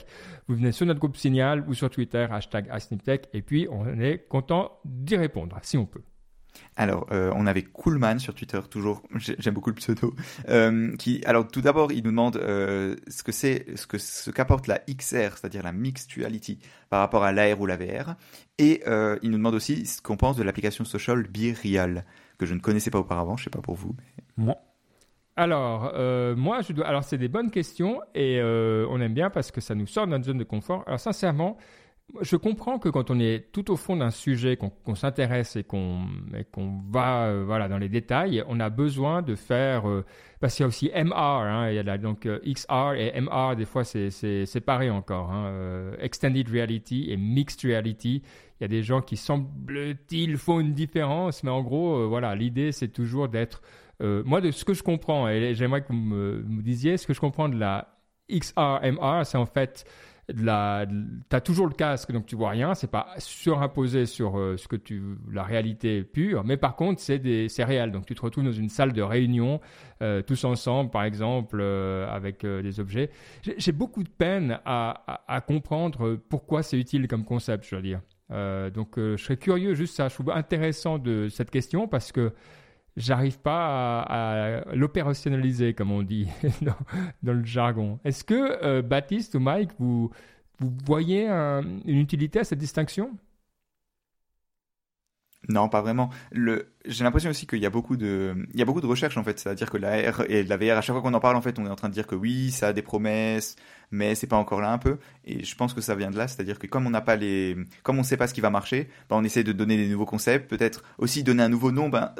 Vous venez sur notre groupe Signal ou sur Twitter, hashtag Tech, et puis on est content d'y répondre, si on peut. Alors, euh, on avait Coolman sur Twitter, toujours, *laughs* j'aime beaucoup le pseudo, euh, qui, alors tout d'abord, il nous demande euh, ce que c'est, ce que ce qu'apporte la XR, c'est-à-dire la mixed reality, par rapport à l'AR ou la VR, et il nous demande aussi ce qu'on pense de l'application social Be Real, que je ne connaissais pas auparavant, je sais pas pour vous. Moi. Alors, moi, je dois. Alors, c'est des bonnes questions et on aime bien parce que ça nous sort de notre zone de confort. Alors, sincèrement, je comprends que quand on est tout au fond d'un sujet, qu'on s'intéresse et qu'on va euh, voilà dans les détails, on a besoin de faire euh, parce qu'il y a aussi MR, hein, donc euh, XR et MR des fois c'est séparé encore, hein, extended reality et mixed reality. Il y a des gens qui semble-t-il font une différence, mais en gros voilà l'idée c'est toujours d'être moi de ce que je comprends et j'aimerais que vous me, me disiez ce que je comprends de la XR MR, c'est en fait la, as toujours le casque, donc tu vois rien. C'est pas surimposé sur euh, ce que tu, la réalité pure, mais par contre c'est c'est réel. Donc tu te retrouves dans une salle de réunion, euh, tous ensemble, par exemple, euh, avec des objets. J'ai beaucoup de peine à, à, comprendre pourquoi c'est utile comme concept, je veux dire. donc je serais curieux, juste ça, je trouve intéressant de cette question parce que j'arrive pas à, l'opérationnaliser, comme on dit *laughs* dans, le jargon. Est-ce que euh, Baptiste ou Mike, vous, vous voyez une utilité à cette distinction? Non, pas vraiment. J'ai l'impression aussi qu'il y a beaucoup de, il y a beaucoup de recherches en fait. C'est-à-dire que la et la VR, à chaque fois qu'on en parle, en fait, on est en train de dire que oui, ça a des promesses, mais c'est pas encore là un peu. Et je pense que ça vient de là. C'est-à-dire que comme on n'a pas les, comme on sait pas ce qui va marcher, ben on essaie de donner des nouveaux concepts, peut-être aussi donner un nouveau nom. Ben,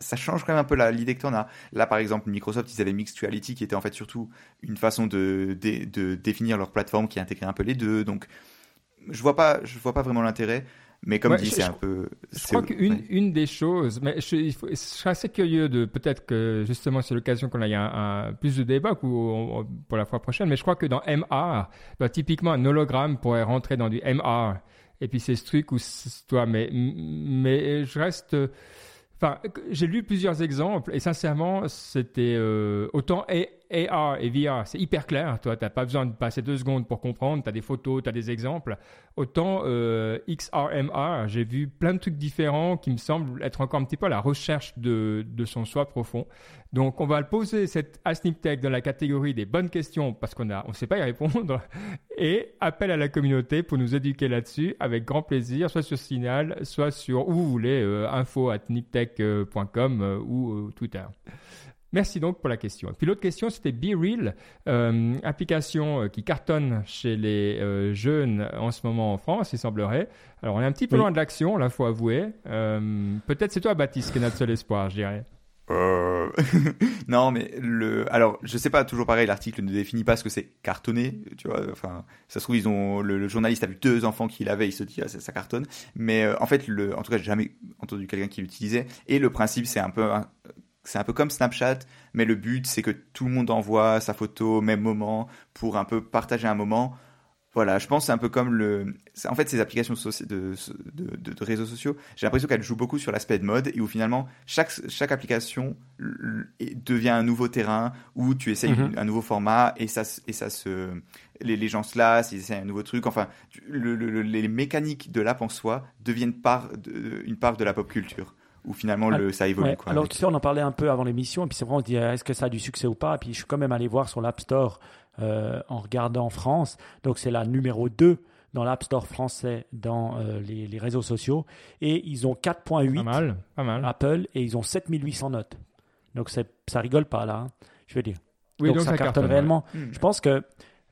ça change quand même un peu l'idée que en as. Là, par exemple, Microsoft, ils avaient Mixed Reality, qui était en fait surtout une façon de, de, de définir leur plateforme qui intégrait un peu les deux. Donc, je vois pas, je vois pas vraiment l'intérêt. Mais comme dit, c'est un peu. Je crois qu'une une des choses, mais je, il je, serais assez curieux de peut-être que justement c'est l'occasion qu'on ait un, plus de débat ou pour la fois prochaine. Mais je crois que dans MR, bah, typiquement un hologramme pourrait rentrer dans du MR. Et puis c'est ce truc où toi, mais mais je reste. Enfin, j'ai lu plusieurs exemples et sincèrement, c'était euh, autant et AR et VR, c'est hyper clair. Toi, tu n'as pas besoin de passer deux secondes pour comprendre. Tu as des photos, tu as des exemples. Autant euh, XR, j'ai vu plein de trucs différents qui me semblent être encore un petit peu à la recherche de, son soi profond. Donc, on va poser cette Asnip Tech dans la catégorie des bonnes questions parce qu'on ne on sait pas y répondre. *laughs* Et appel à la communauté pour nous éduquer là-dessus avec grand plaisir, soit sur Signal, soit sur où vous voulez, euh, info at niptech.com euh, ou euh, Twitter. Merci donc pour la question. puis l'autre question, c'était Be Real, euh, application euh, qui cartonne chez les euh, jeunes en ce moment en France, il semblerait. Alors on est un petit peu loin de l'action, là, faut avouer. Peut-être c'est toi, Baptiste, qui est notre seul espoir, je dirais. *laughs* non, mais le. Alors, je sais pas, toujours pareil, l'article ne définit pas ce que c'est cartonné, tu vois. Enfin, ça se trouve, ils ont. Le, journaliste a vu deux enfants qu'il avait, il se dit, ah, ça, cartonne. Mais en fait, le, en tout cas, j'ai jamais entendu quelqu'un qui l'utilisait. Et le principe, c'est un peu c'est un peu comme Snapchat, mais le but c'est que tout le monde envoie sa photo au même moment pour un peu partager un moment. Voilà, je pense c'est un peu comme le. En fait, ces applications de, de, réseaux sociaux, j'ai l'impression qu'elles jouent beaucoup sur l'aspect de mode et où finalement chaque, chaque application devient un nouveau terrain où tu essayes mhm. un nouveau format et ça, et ça se. Les, les gens se lassent, ils essayent un nouveau truc. Enfin, les mécaniques de l'app en soi deviennent part une part de la pop culture ou finalement le, ça évolue. Quoi, Alors, tu sais, on en parlait un peu avant l'émission, et puis c'est vrai, on se dit est-ce que ça a du succès ou pas? Et puis je suis quand même allé voir sur l'App Store euh, en regardant France. Donc, c'est la numéro 2 dans l'App Store français dans euh, les, les, réseaux sociaux. Et ils ont 4.8 pas mal, pas mal. Apple et ils ont 7800 notes. Donc, ça rigole pas là, hein, je veux dire. Oui, donc, ça, cartonne, réellement. Je pense que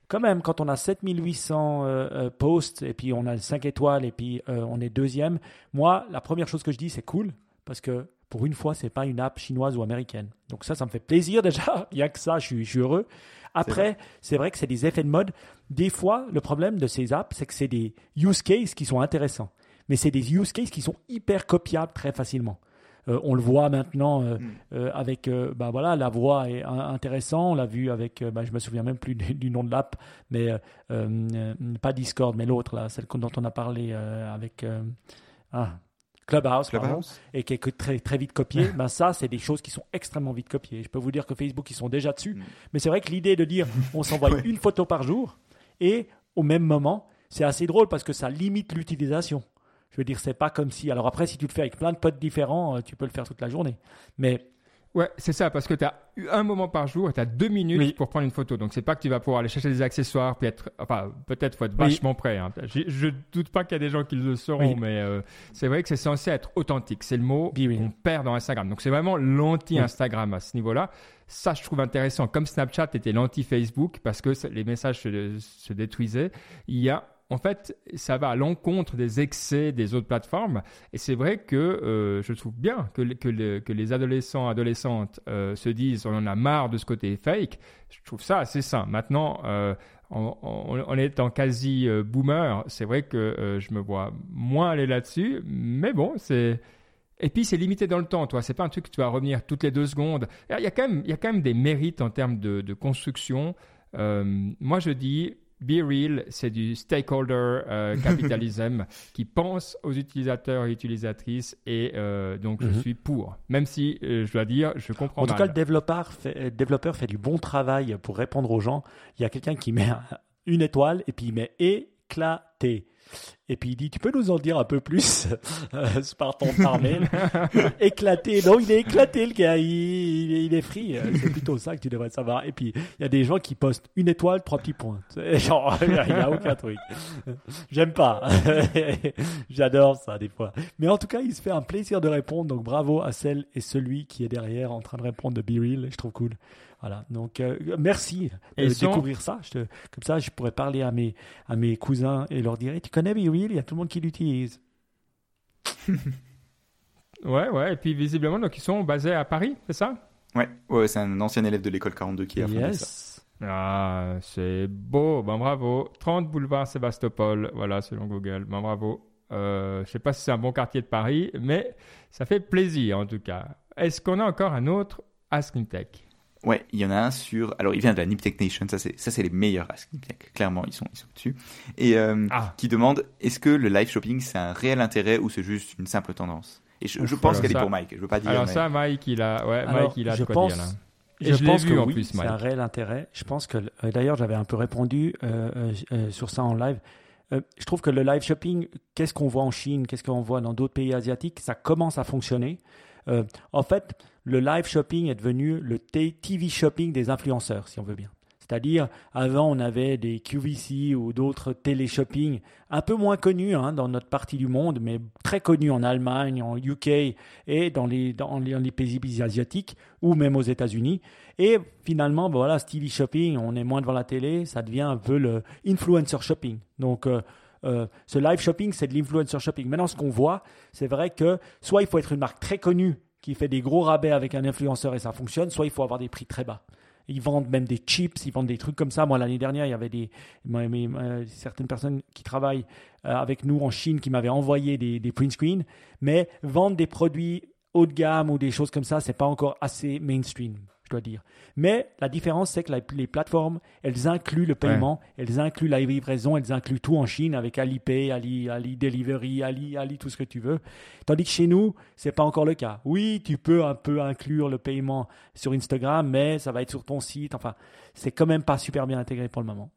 quand même, quand on a 7800 euh, posts et puis on a 5 étoiles et puis on est deuxième, moi, la première chose que je dis, c'est cool parce que pour une fois, c'est pas une app chinoise ou américaine. Donc ça, ça me fait plaisir déjà. *laughs* Il y a que ça, je suis, heureux. Après, c'est vrai. que c'est des effets de mode. Des fois, le problème de ces apps, c'est que c'est des use cases qui sont intéressants. Mais c'est des use cases qui sont hyper copiables très facilement. on le voit maintenant mm. avec, bah voilà, la voix est intéressant. On l'a vu avec, bah, je me souviens même plus du, nom de l'app, mais pas Discord, mais l'autre celle dont on a parlé avec. Ah, Clubhouse, et qui est très, très vite copié, *laughs* ben ça, c'est des choses qui sont extrêmement vite copiées. Je peux vous dire que Facebook, ils sont déjà dessus. Mm. Mais c'est vrai que l'idée de dire *laughs* on s'envoie une photo par jour et au même moment, c'est assez drôle parce que ça limite l'utilisation. Je veux dire, c'est pas comme si. Alors après, si tu le fais avec plein de potes différents, euh, tu peux le faire toute la journée. Mais Ouais, c'est ça, parce que tu as un moment par jour, tu as deux minutes pour prendre une photo. Donc, c'est pas que tu vas pouvoir aller chercher des accessoires, puis être, enfin, peut-être faut être vachement prêt. Hein. Je, je, doute pas qu'il y a des gens qui le seront, mais euh, c'est vrai que c'est censé être authentique. C'est le mot qu'on perd dans Instagram. Donc, c'est vraiment l'anti-Instagram à ce niveau-là. Ça, je trouve intéressant. Comme Snapchat était l'anti-Facebook, parce que les messages se, se détruisaient, il y a en fait, ça va à l'encontre des excès des autres plateformes. Et c'est vrai que euh, je trouve bien que, les adolescents, adolescentes euh, se disent on en a marre de ce côté fake. Je trouve ça assez sain. Maintenant, euh, en, étant quasi boomer, c'est vrai que je me vois moins aller là-dessus. Mais bon, c'est. Et puis c'est limité dans le temps, toi. C'est pas un truc que tu vas revenir toutes les deux secondes. Il y a quand même, des mérites en termes de construction. moi, je dis, Be Real, c'est du stakeholder euh, capitalism *laughs* qui pense aux utilisateurs et utilisatrices et euh, donc je mhm. suis pour. Même si euh, je dois dire, je comprends. En tout cas, le développeur fait, développeur fait du bon travail pour répondre aux gens. Il y a quelqu'un qui met *laughs* une étoile et puis il met éclaté. Et puis il dit, tu peux nous en dire un peu plus *laughs* euh, par ton par mail Éclaté. Non, il est éclaté le gars. Il, il, est free. Euh, c'est plutôt ça que tu devrais savoir. Et puis il y a des gens qui postent une étoile, trois petits points. *laughs* Genre, il n'y a aucun truc. J'aime pas. *laughs* J'adore ça des fois. Mais en tout cas, il se fait un plaisir de répondre. Donc bravo à celle et celui qui est derrière en train de répondre de Be Real. Je trouve cool. Voilà. Donc, euh, merci de découvrir ça. Je comme ça, je pourrais parler à mes, à mes cousins et leur dire Tu connais BeReal Il y a tout le monde qui l'utilise. *laughs* ouais, ouais. Et puis, visiblement, donc, ils sont basés à Paris, c'est ça? Ouais, ouais c'est un ancien élève de l'école 42 qui a fondé ça. Ah, c'est beau. Ben, bravo. 30 boulevard Sébastopol. Voilà, selon Google. Ben, bravo. Euh, je sais pas si c'est un bon quartier de Paris, mais ça fait plaisir en tout cas. Est-ce qu'on a encore un autre Asking Tech? Ouais, il y en a un sur. Alors, il vient de la Niptech Nation. Ça, c'est ça, c'est les meilleurs Ask Niptech. Clairement, ils sont, ils sont dessus. Et euh, ah. qui demande est-ce que le live shopping c'est un réel intérêt ou c'est juste une simple tendance? Et je, pense qu'elle est pour Mike. Je veux pas dire. Alors ça, Mike, il a. Ouais, Mike, il a je quoi pense... dire là. Et je, pense que oui, c'est un réel intérêt. Je pense que, euh, d'ailleurs, j'avais un peu répondu euh, sur ça en live. je trouve que le live shopping, qu'est-ce qu'on voit en Chine, qu'est-ce qu'on voit dans d'autres pays asiatiques, ça commence à fonctionner. en fait, le live shopping est devenu le TV shopping des influenceurs, si on veut bien. C'est-à-dire, avant, on avait des QVC ou d'autres télé-shopping un peu moins connus hein, dans notre partie du monde, mais très connus en Allemagne, en UK et dans les, dans les, pays asiatiques ou même aux États-Unis. Et finalement, ben voilà, ce TV shopping, on est moins devant la télé, ça devient un peu le influencer shopping. Donc, euh, euh, ce live shopping, c'est de l'influencer shopping. Maintenant, ce qu'on voit, c'est vrai que soit il faut être une marque très connue qui fait des gros rabais avec un influenceur et ça fonctionne, soit il faut avoir des prix très bas. Ils vendent même des chips, ils vendent des trucs comme ça. Moi, l'année dernière, il y avait des, certaines personnes qui travaillent euh, avec nous en Chine qui m'avaient envoyé des, des print screens, mais vendre des produits haut de gamme ou des choses comme ça, c'est pas encore assez mainstream je dois dire. Mais la différence, c'est que les plateformes, elles incluent le paiement, elles incluent la livraison, elles incluent tout en Chine avec Alipay, Ali, Ali Delivery, Ali, Ali, tout ce que tu veux. Tandis que chez nous, c'est pas encore le cas. Oui, tu peux un peu inclure le paiement sur Instagram, mais ça va être sur ton site. Enfin, c'est quand même pas super bien intégré pour le moment.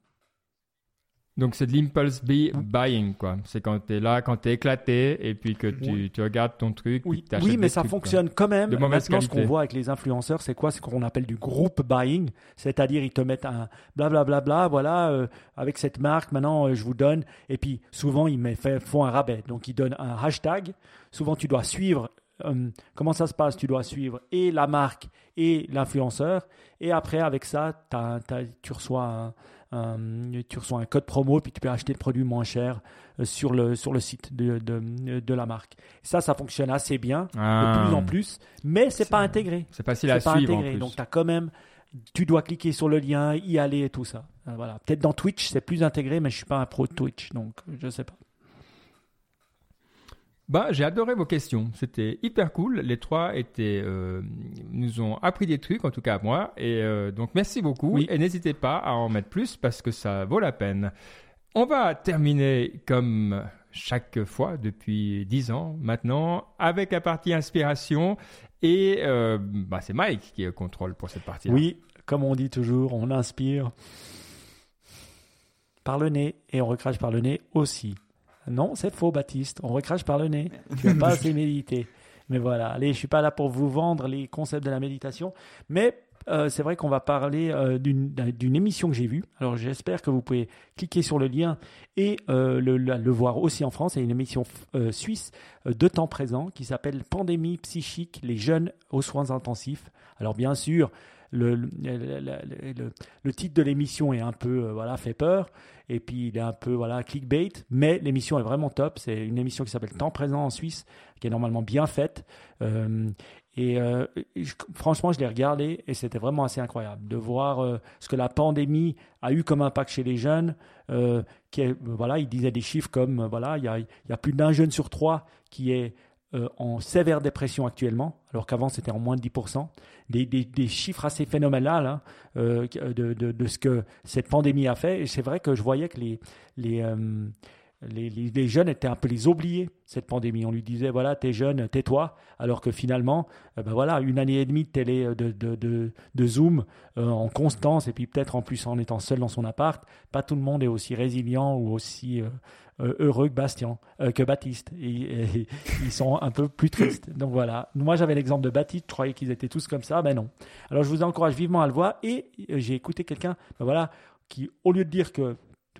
Donc c'est de l'impulse hein? buying, quoi. C'est quand tu es là, quand tu es éclaté, et puis que tu, tu regardes ton truc. Oui, oui mais ça fonctionne quand même. De Maintenant, ce qu'on voit avec les influenceurs, c'est quoi? C'est qu'on appelle du group buying. C'est-à-dire, ils te mettent un blablabla, bla, bla, voilà, euh, avec cette marque, maintenant, euh, je vous donne. Et puis, souvent, ils font un rabais. Donc, ils donnent un hashtag. Souvent, tu dois suivre euh, comment ça se passe? Tu dois suivre et la marque et l'influenceur. Et après, avec ça, tu reçois un, tu reçois un code promo puis tu peux acheter le produit moins cher euh, sur le, sur le site de, de, de la marque. Ça, ça fonctionne assez bien, de ah. plus en plus, mais c'est pas intégré. C'est facile à pas suivre. Intégré. Donc, tu as quand même, tu dois cliquer sur le lien, y aller et tout ça. Voilà. Peut-être dans Twitch, c'est plus intégré, mais je suis pas un pro de Twitch, donc je sais pas. Bah, j'ai adoré vos questions. C'était hyper cool. Les trois étaient, euh, nous ont appris des trucs, en tout cas à moi. Et euh, donc, merci beaucoup. Oui. Et n'hésitez pas à en mettre plus parce que ça vaut la peine. On va terminer comme chaque fois depuis dix ans maintenant avec la partie inspiration. Et euh, bah, c'est Mike qui contrôle pour cette partie-là. Oui, comme on dit toujours, on inspire par le nez et on recrache par le nez aussi. Non, c'est faux, Baptiste. On recrache par le nez. Tu n'as pas *laughs* assez médité. Mais voilà, allez, je suis pas là pour vous vendre les concepts de la méditation, mais euh, c'est vrai qu'on va parler euh, d'une émission que j'ai vue. Alors j'espère que vous pouvez cliquer sur le lien et euh, le, le- le voir aussi en France. C'est une émission suisse de temps présent qui s'appelle Pandémie psychique, les jeunes aux soins intensifs. Alors bien sûr, le, le, le- le- titre de l'émission est un peu euh, voilà fait peur et puis il est un peu voilà clickbait, mais l'émission est vraiment top. C'est une émission qui s'appelle Temps présent en Suisse, qui est normalement bien faite. Euh, et, euh, franchement, je l'ai regardé et c'était vraiment assez incroyable de voir ce que la pandémie a eu comme impact chez les jeunes. Euh, qui voilà, il disait des chiffres comme voilà, il y a, il y a plus d'un jeune sur trois qui est euh, en sévère dépression actuellement, alors qu'avant c'était en moins de 10%. Des, des- chiffres assez phénoménales hein, euh, de, de- ce que cette pandémie a fait. Et c'est vrai que je voyais que les, euh, les, les- les jeunes étaient un peu les oubliés, cette pandémie. On lui disait, voilà, t'es jeune, tais-toi. Alors que finalement, ben voilà, une année et demie de télé, de, de, de, Zoom en constance, et puis peut-être en plus en étant seul dans son appart, pas tout le monde est aussi résilient ou aussi heureux que Bastien, euh, que Baptiste. Et, ils sont un peu plus tristes. Donc voilà. Moi, j'avais l'exemple de Baptiste. Je croyais qu'ils étaient tous comme ça. Ben non. Alors, je vous encourage vivement à le voir. Et euh, j'ai écouté quelqu'un, ben voilà, qui, au lieu de dire que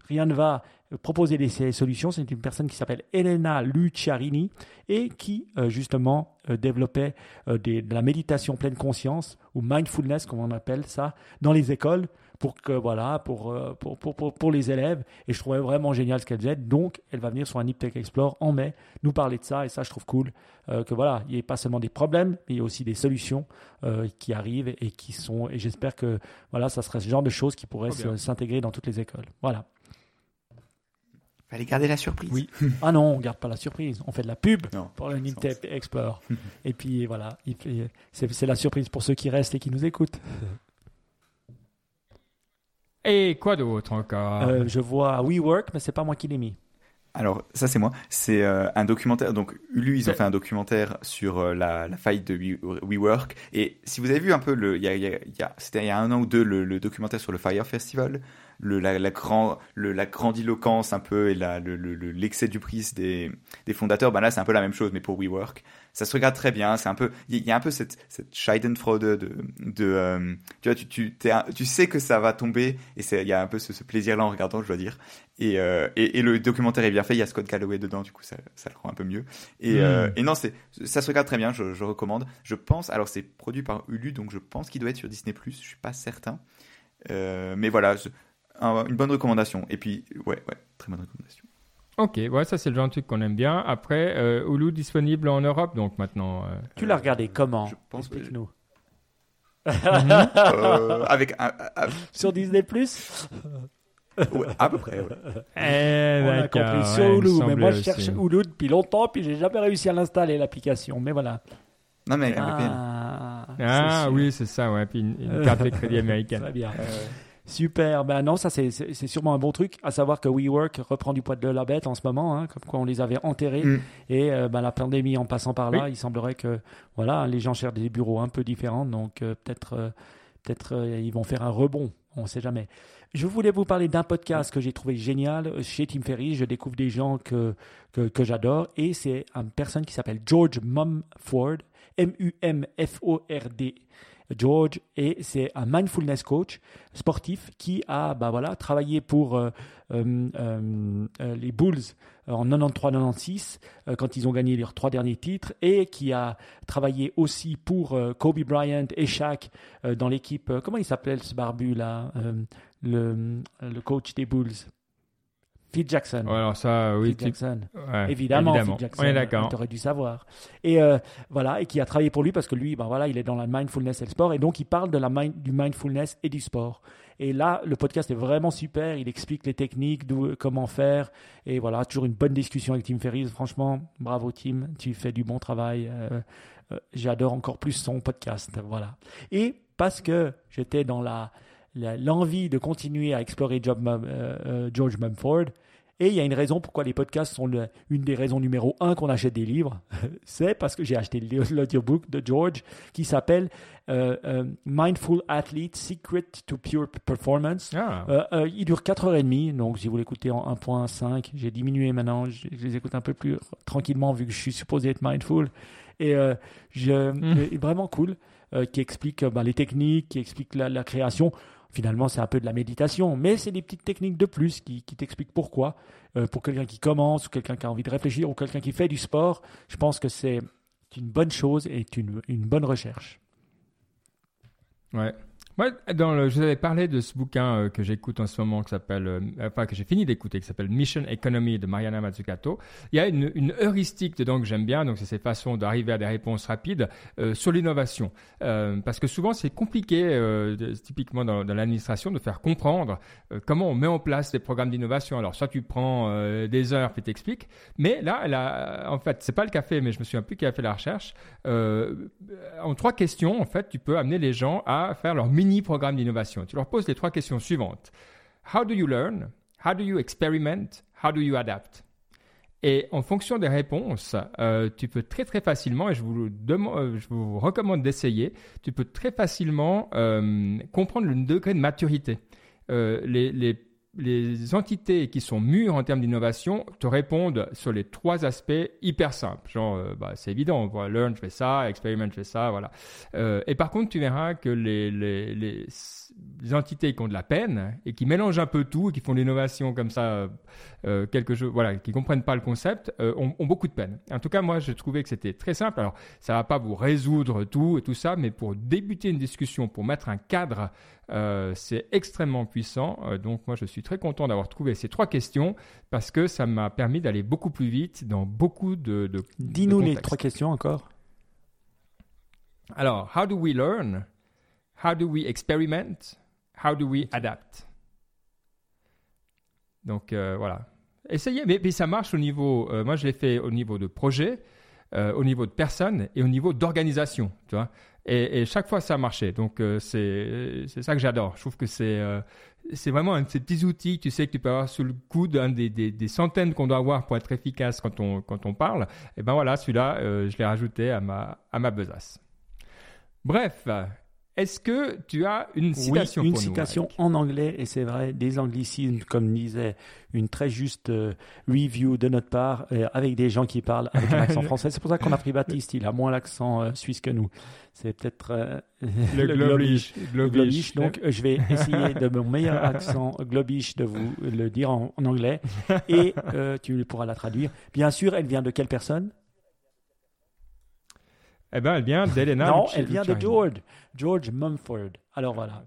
rien ne va, euh, proposer des solutions. C'est une personne qui s'appelle Elena Luciarini et qui, euh, justement, euh, développait euh, de la méditation pleine conscience ou mindfulness, comme on appelle ça, dans les écoles pour que voilà pour, euh, pour, pour, pour, pour les élèves. Et je trouvais vraiment génial ce qu'elle faisait. Donc elle va venir sur un Nip Tech Explore en mai nous parler de ça. Et ça je trouve cool euh, que voilà il n'y ait pas seulement des problèmes mais il y a aussi des solutions euh, qui arrivent et qui sont et j'espère que voilà ça serait ce genre de choses qui pourraient s'intégrer dans toutes les écoles. Voilà. Fallait garder la surprise. Oui. *laughs* ah non on garde pas la surprise. On fait de la pub Non. pour le Nip Tech Explore. *laughs* Et puis voilà c'est la surprise pour ceux qui restent et qui nous écoutent *laughs* Et quoi d'autre encore? Euh, je vois WeWork mais c'est pas moi qui l'ai mis Alors, ça, c'est moi. C'est euh, un documentaire. Donc, Ulu, ils ont Ouais. fait un documentaire sur euh, la, la faille de We- WeWork. Et si vous avez vu un peu, le, il y a, il y a- il y a- c'était il y a un an ou deux, le, le documentaire sur le Fire Festival, le, la, la, grand, le, la grandiloquence un peu et l'excès du prix des, des fondateurs, ben là, c'est un peu la même chose, mais pour WeWork. Ça se regarde très bien. C'est un peu, il y, a un peu cette, cette Schadenfreude de, de, euh, tu vois, tu, tu, tu sais que ça va tomber et il y a un peu ce, ce plaisir-là en regardant, je dois dire. Et, euh, et, et le documentaire est bien fait. Il y a Scott Galloway dedans, du coup, ça, ça le rend un peu mieux. Et, euh, et non, c'est, ça se regarde très bien. Je, je recommande. Je pense, alors c'est produit par Hulu, donc je pense qu'il doit être sur Disney+. Je suis pas certain. Mais voilà, je- un- une bonne recommandation. Et puis, ouais, ouais, très bonne recommandation. Ok, ouais, ça c'est le genre de truc qu'on aime bien. Après, euh, Hulu disponible en Europe, donc maintenant. euh, tu l'as regardé comment je pense que- explique-nous Euh, avec un, un- *laughs* sur Disney Plus ouais, à peu près. ouais. Eh, On a compris ouais, sur me Hulu, mais moi je aussi. cherche Hulu depuis longtemps, puis j'ai jamais réussi à l'installer l'application. Mais voilà. Non mais. Ah, Ah oui, c'est ça, ouais. Puis une, une carte de crédit américaine. Très bien. Super. Ben non, ça c'est sûrement un bon truc. À savoir que WeWork reprend du poids de la bête en ce moment, hein, comme quoi on les avait enterrés. Mm. Et euh, ben, la pandémie en passant par là, il semblerait que voilà, les gens cherchent des bureaux un peu différents, donc euh, peut-être euh, peut-être ils vont faire un rebond. On ne sait jamais. Je voulais vous parler d'un podcast que j'ai trouvé génial chez Tim Ferriss. Je découvre des gens que, que, que j'adore et c'est une personne qui s'appelle George Mumford, M-U-M-F-O-R-D. George et c'est un mindfulness coach sportif qui a bah voilà travaillé pour euh, euh, euh, les Bulls en 93-96 euh, quand ils ont gagné leurs trois derniers titres et qui a travaillé aussi pour Kobe Bryant et Shaq dans l'équipe comment il s'appelait ce barbu là le coach des Bulls? Phil Jackson Ouais, alors ça, oui, Phil tu- Jackson ouais, évidemment, évidemment. Phil Jackson, On est d'accord. tu aurais dû savoir. Et euh, voilà, et qui a travaillé pour lui parce que lui, ben voilà, il est dans la mindfulness et le sport, et donc il parle de la mind- du mindfulness et du sport. Et là, le podcast est vraiment super. Il explique les techniques, comment faire. Et voilà, toujours une bonne discussion avec Tim Ferriss. Franchement, bravo Tim, tu fais du bon travail. Euh, euh, j'adore encore plus son podcast. Voilà. Et parce que j'étais dans la l'envie de continuer à explorer euh, George Mumford, et il y a une raison pourquoi les podcasts sont une des raisons numéro un qu'on achète des livres. *laughs* C'est parce que j'ai acheté l'audiobook de George qui s'appelle euh, euh, Mindful Athlete Secret to Pure Performance. Ah. Euh, il dure 4h30, donc si vous l'écoutez en 1.5, j'ai diminué maintenant, je, les écoute un peu plus tranquillement vu que je suis supposé être mindful. Et je, hmm. vraiment cool, qui explique bah, les techniques, qui explique la création finalement, c'est un peu de la méditation, mais c'est des petites techniques de plus qui, t'expliquent pourquoi. Euh, pour quelqu'un qui commence, ou quelqu'un qui a envie de réfléchir, ou quelqu'un qui fait du sport, je pense que c'est une bonne chose et une, une bonne recherche. Ouais, moi, je vous avais parlé de ce bouquin euh, que j'écoute en ce moment, qui s'appelle, euh, enfin que j'ai fini d'écouter, qui s'appelle Mission Economy de Mariana Mazzucato. Il y a une, heuristique dedans que j'aime bien, donc c'est cette façon d'arriver à des réponses rapides euh, sur l'innovation, parce que souvent c'est compliqué, typiquement dans, l'administration, de faire comprendre comment on met en place des programmes d'innovation. Alors soit tu prends des heures puis t'expliques, mais là, en fait, c'est pas le café, mais je me souviens plus qui a fait la recherche. en trois questions, en fait, tu peux amener les gens à faire leur mini programme d'innovation. Tu leur poses les trois questions suivantes. How do you learn? How do you experiment? How do you adapt? Et en fonction des réponses, euh, tu peux très très facilement, et je vous, euh, recommande d'essayer, tu peux très facilement euh, comprendre le degré de maturité. les les entités qui sont mûres en termes d'innovation te répondent sur les trois aspects hyper simples. Genre, euh, bah, c'est évident, on learn, je fais ça, experiment, je fais ça, voilà. Euh, et par contre, tu verras que les, les, les, entités qui ont de la peine et qui mélangent un peu tout et qui font l'innovation comme ça, euh, quelque chose, voilà, qui comprennent pas le concept, ont, ont, beaucoup de peine. En tout cas, moi, j'ai trouvé que c'était très simple. Alors, ça va pas vous résoudre tout et tout ça, mais pour débuter une discussion, pour mettre un cadre euh, c'est extrêmement puissant. Euh, donc moi, je suis très content d'avoir trouvé ces trois questions parce que ça m'a permis d'aller beaucoup plus vite dans beaucoup de... de Dis-nous les trois questions encore. Alors, how do we learn? How do we experiment? How do we adapt? Donc euh, voilà. Essayez, mais, mais, ça marche au niveau, moi je l'ai fait au niveau de projet, au niveau de personnes et au niveau d'organisation. Tu vois et, chaque fois, ça a marché. Donc, euh, c'est ça que j'adore. Je trouve que c'est euh, c'est vraiment un de ces petits outils, tu sais, que tu peux avoir sous le coude, des, des, des centaines qu'on doit avoir pour être efficace quand on, quand on parle. Et ben voilà, celui-là, euh, je l'ai rajouté à ma, à ma besace. Bref, est-ce que tu as une citation oui, une citation en anglais, et c'est vrai, des anglicismes, comme disait une très juste euh, review de notre part, euh, avec des gens qui parlent avec un *laughs* accent français. C'est pour ça qu'on a pris Baptiste, il a moins l'accent euh, suisse que nous. C'est peut-être le, *laughs* le globish. globish. Donc, je vais essayer de mon meilleur *laughs* accent globish de vous le dire en, en anglais, et tu pourras la traduire. Bien sûr, elle vient de quelle personne? Eh bien, elle vient d'Elena. non, elle vient de George, George Mumford. Alors voilà.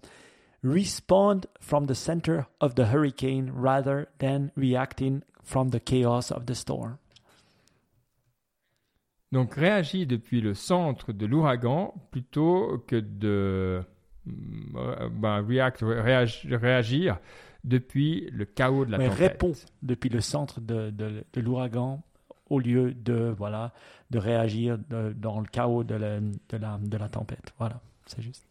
Respond from the center of the hurricane rather than reacting from the chaos of the storm. Donc réagis depuis le centre de l'ouragan plutôt que de euh, ben, react, réagir depuis le chaos de la Mais tempête. Réponds depuis le centre de, de, de l'ouragan au lieu de, voilà, de réagir dans le chaos de la, de la, de la tempête. Voilà, c'est juste.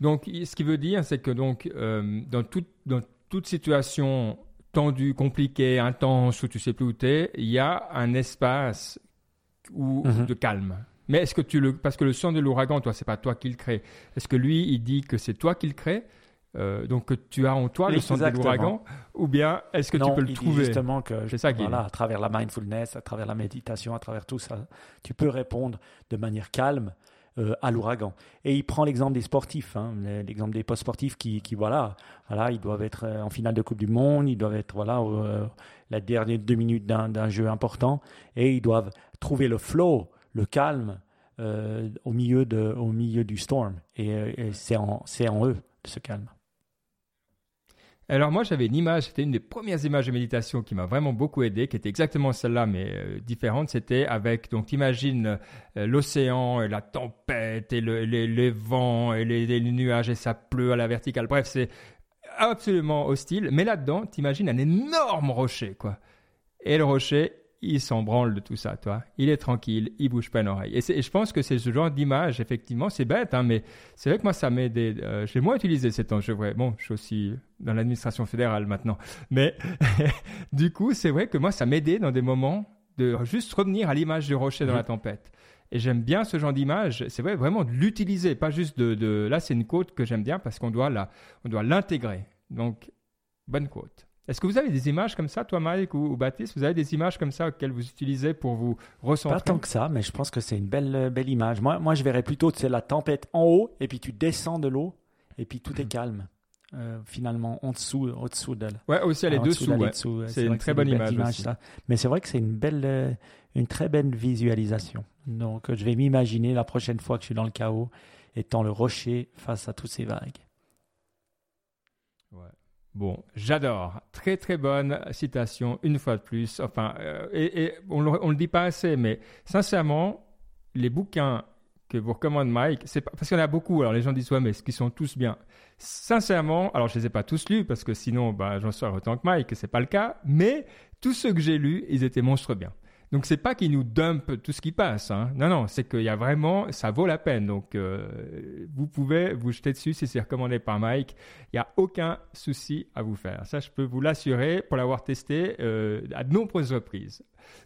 Donc, ce qui veut dire, c'est que donc, euh, dans, toute, dans toute situation tendue, compliquée, intense, où tu sais plus où tu es, il y a un espace où, mhm. de calme. Mais est-ce que tu le. Parce que le son de l'ouragan, toi, c'est pas toi qui le crée. Est-ce que lui, il dit que c'est toi qui le crée? Euh, donc tu as en toi le sens de l'ouragan, ou bien est-ce que tu peux le trouver justement que c'est ça voilà, à travers la mindfulness, à travers la méditation, à travers tout ça, tu peux répondre de manière calme euh, à l'ouragan. Et il prend l'exemple des sportifs, hein, l'exemple des post-sportifs qui, qui, voilà, voilà, ils doivent être euh, en finale de Coupe du Monde, ils doivent être voilà la dernière deux minutes d'un jeu important, et ils doivent trouver le flow, le calme au milieu de au milieu du storm. Et, et c'est en c'est en eux ce calme. Alors moi j'avais une image, c'était une des premières images de méditation qui m'a vraiment beaucoup aidé, qui était exactement celle-là mais euh, différente. C'était avec donc t'imagines euh, l'océan et la tempête et le, les, vents et les, nuages et ça pleut à la verticale. Bref c'est absolument hostile. Mais là-dedans, t'imagines un énorme rocher, quoi. Et le rocher, il s'en branle de tout ça, toi. Il est tranquille, il bouge pas une oreille. Et, je pense que c'est ce genre d'image, effectivement, c'est bête, hein, mais c'est vrai que moi, ça m'aide. des. Euh, j'ai moins utilisé temps, je vrai. Bon, je suis aussi dans l'administration fédérale maintenant. Mais *laughs* du coup, c'est vrai que moi, ça m'aidait dans des moments de juste revenir à l'image du rocher dans la tempête. Et j'aime bien ce genre d'image. C'est vrai, vraiment de l'utiliser, pas juste de, de... Là, c'est une côte que j'aime bien parce qu'on doit la, on doit l'intégrer. Donc, bonne côte. Est-ce que vous avez des images comme ça, toi, Mike ou, Baptiste? Vous avez des images comme ça auxquelles vous utilisez pour vous ressentir Pas tant que ça, mais je pense que c'est une belle, euh, belle image. Moi, moi, je verrais plutôt c'est la tempête en haut, et puis tu descends de l'eau, et puis tout est mhm. calme. Euh, finalement, en dessous, au-dessous d'elle. Ouais, aussi elle est dessous. C'est une très bonne image. ça. Mais c'est vrai que c'est une belle, euh, une très belle visualisation. Donc, je vais m'imaginer la prochaine fois que je suis dans le chaos, étant le rocher face à toutes ces vagues. Bon, j'adore. Très très bonne citation, une fois de plus. Enfin, euh, et, on ne le dit pas assez, mais sincèrement, les bouquins que vous recommande Mike, c'est parce qu'il y en a beaucoup. Alors les gens disent ouais, mais est-ce qu'ils sont tous bien? Sincèrement, alors je les ai pas tous lus parce que sinon, bah, j'en serais autant que Mike, c'est pas le cas. Mais tous ceux que j'ai lus, ils étaient monstres bien. Donc c'est pas qu'ils nous dumpent tout ce qui passe. Hein. Non, non, c'est qu'il y a vraiment, ça vaut la peine. Donc euh, vous pouvez vous jeter dessus si c'est recommandé par Mike. Il n'y a aucun souci à vous faire. Ça, je peux vous l'assurer pour l'avoir testé euh, à de nombreuses reprises.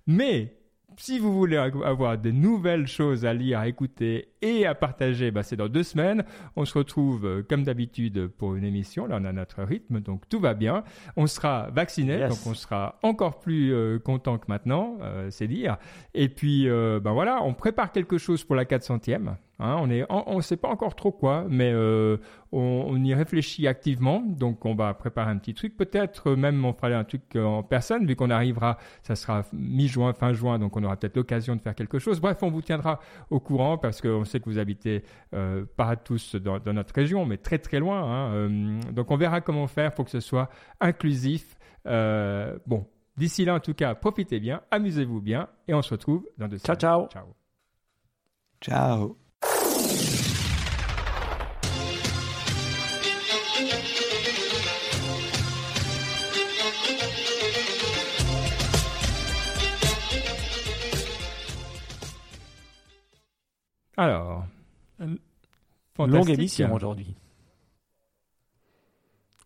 Mais si vous voulez avoir de nouvelles choses à lire, à écouter et à partager, bah, c'est dans deux semaines. On se retrouve euh, comme d'habitude pour une émission. Là, on a notre rythme, donc tout va bien. On sera vacciné, donc on sera encore plus euh, content que maintenant, euh, c'est dire. Et puis, ben voilà, on prépare quelque chose pour la 400e. Hein, on ne on, sait pas encore trop quoi, mais euh, on, y réfléchit activement. Donc, on va préparer un petit truc. Peut-être même on fera un truc en personne, vu qu'on arrivera, ça sera mi-juin, fin juin, donc on aura peut-être l'occasion de faire quelque chose. Bref, on vous tiendra au courant parce qu'on sait que vous habitez euh, pas tous dans, notre région, mais très très loin. Hein. Euh, donc, on verra comment faire pour que ce soit inclusif. bon, d'ici là, en tout cas, profitez bien, amusez-vous bien, et on se retrouve dans deux ciao, Ciao, ciao. Ciao. Alors, longue émission aujourd'hui.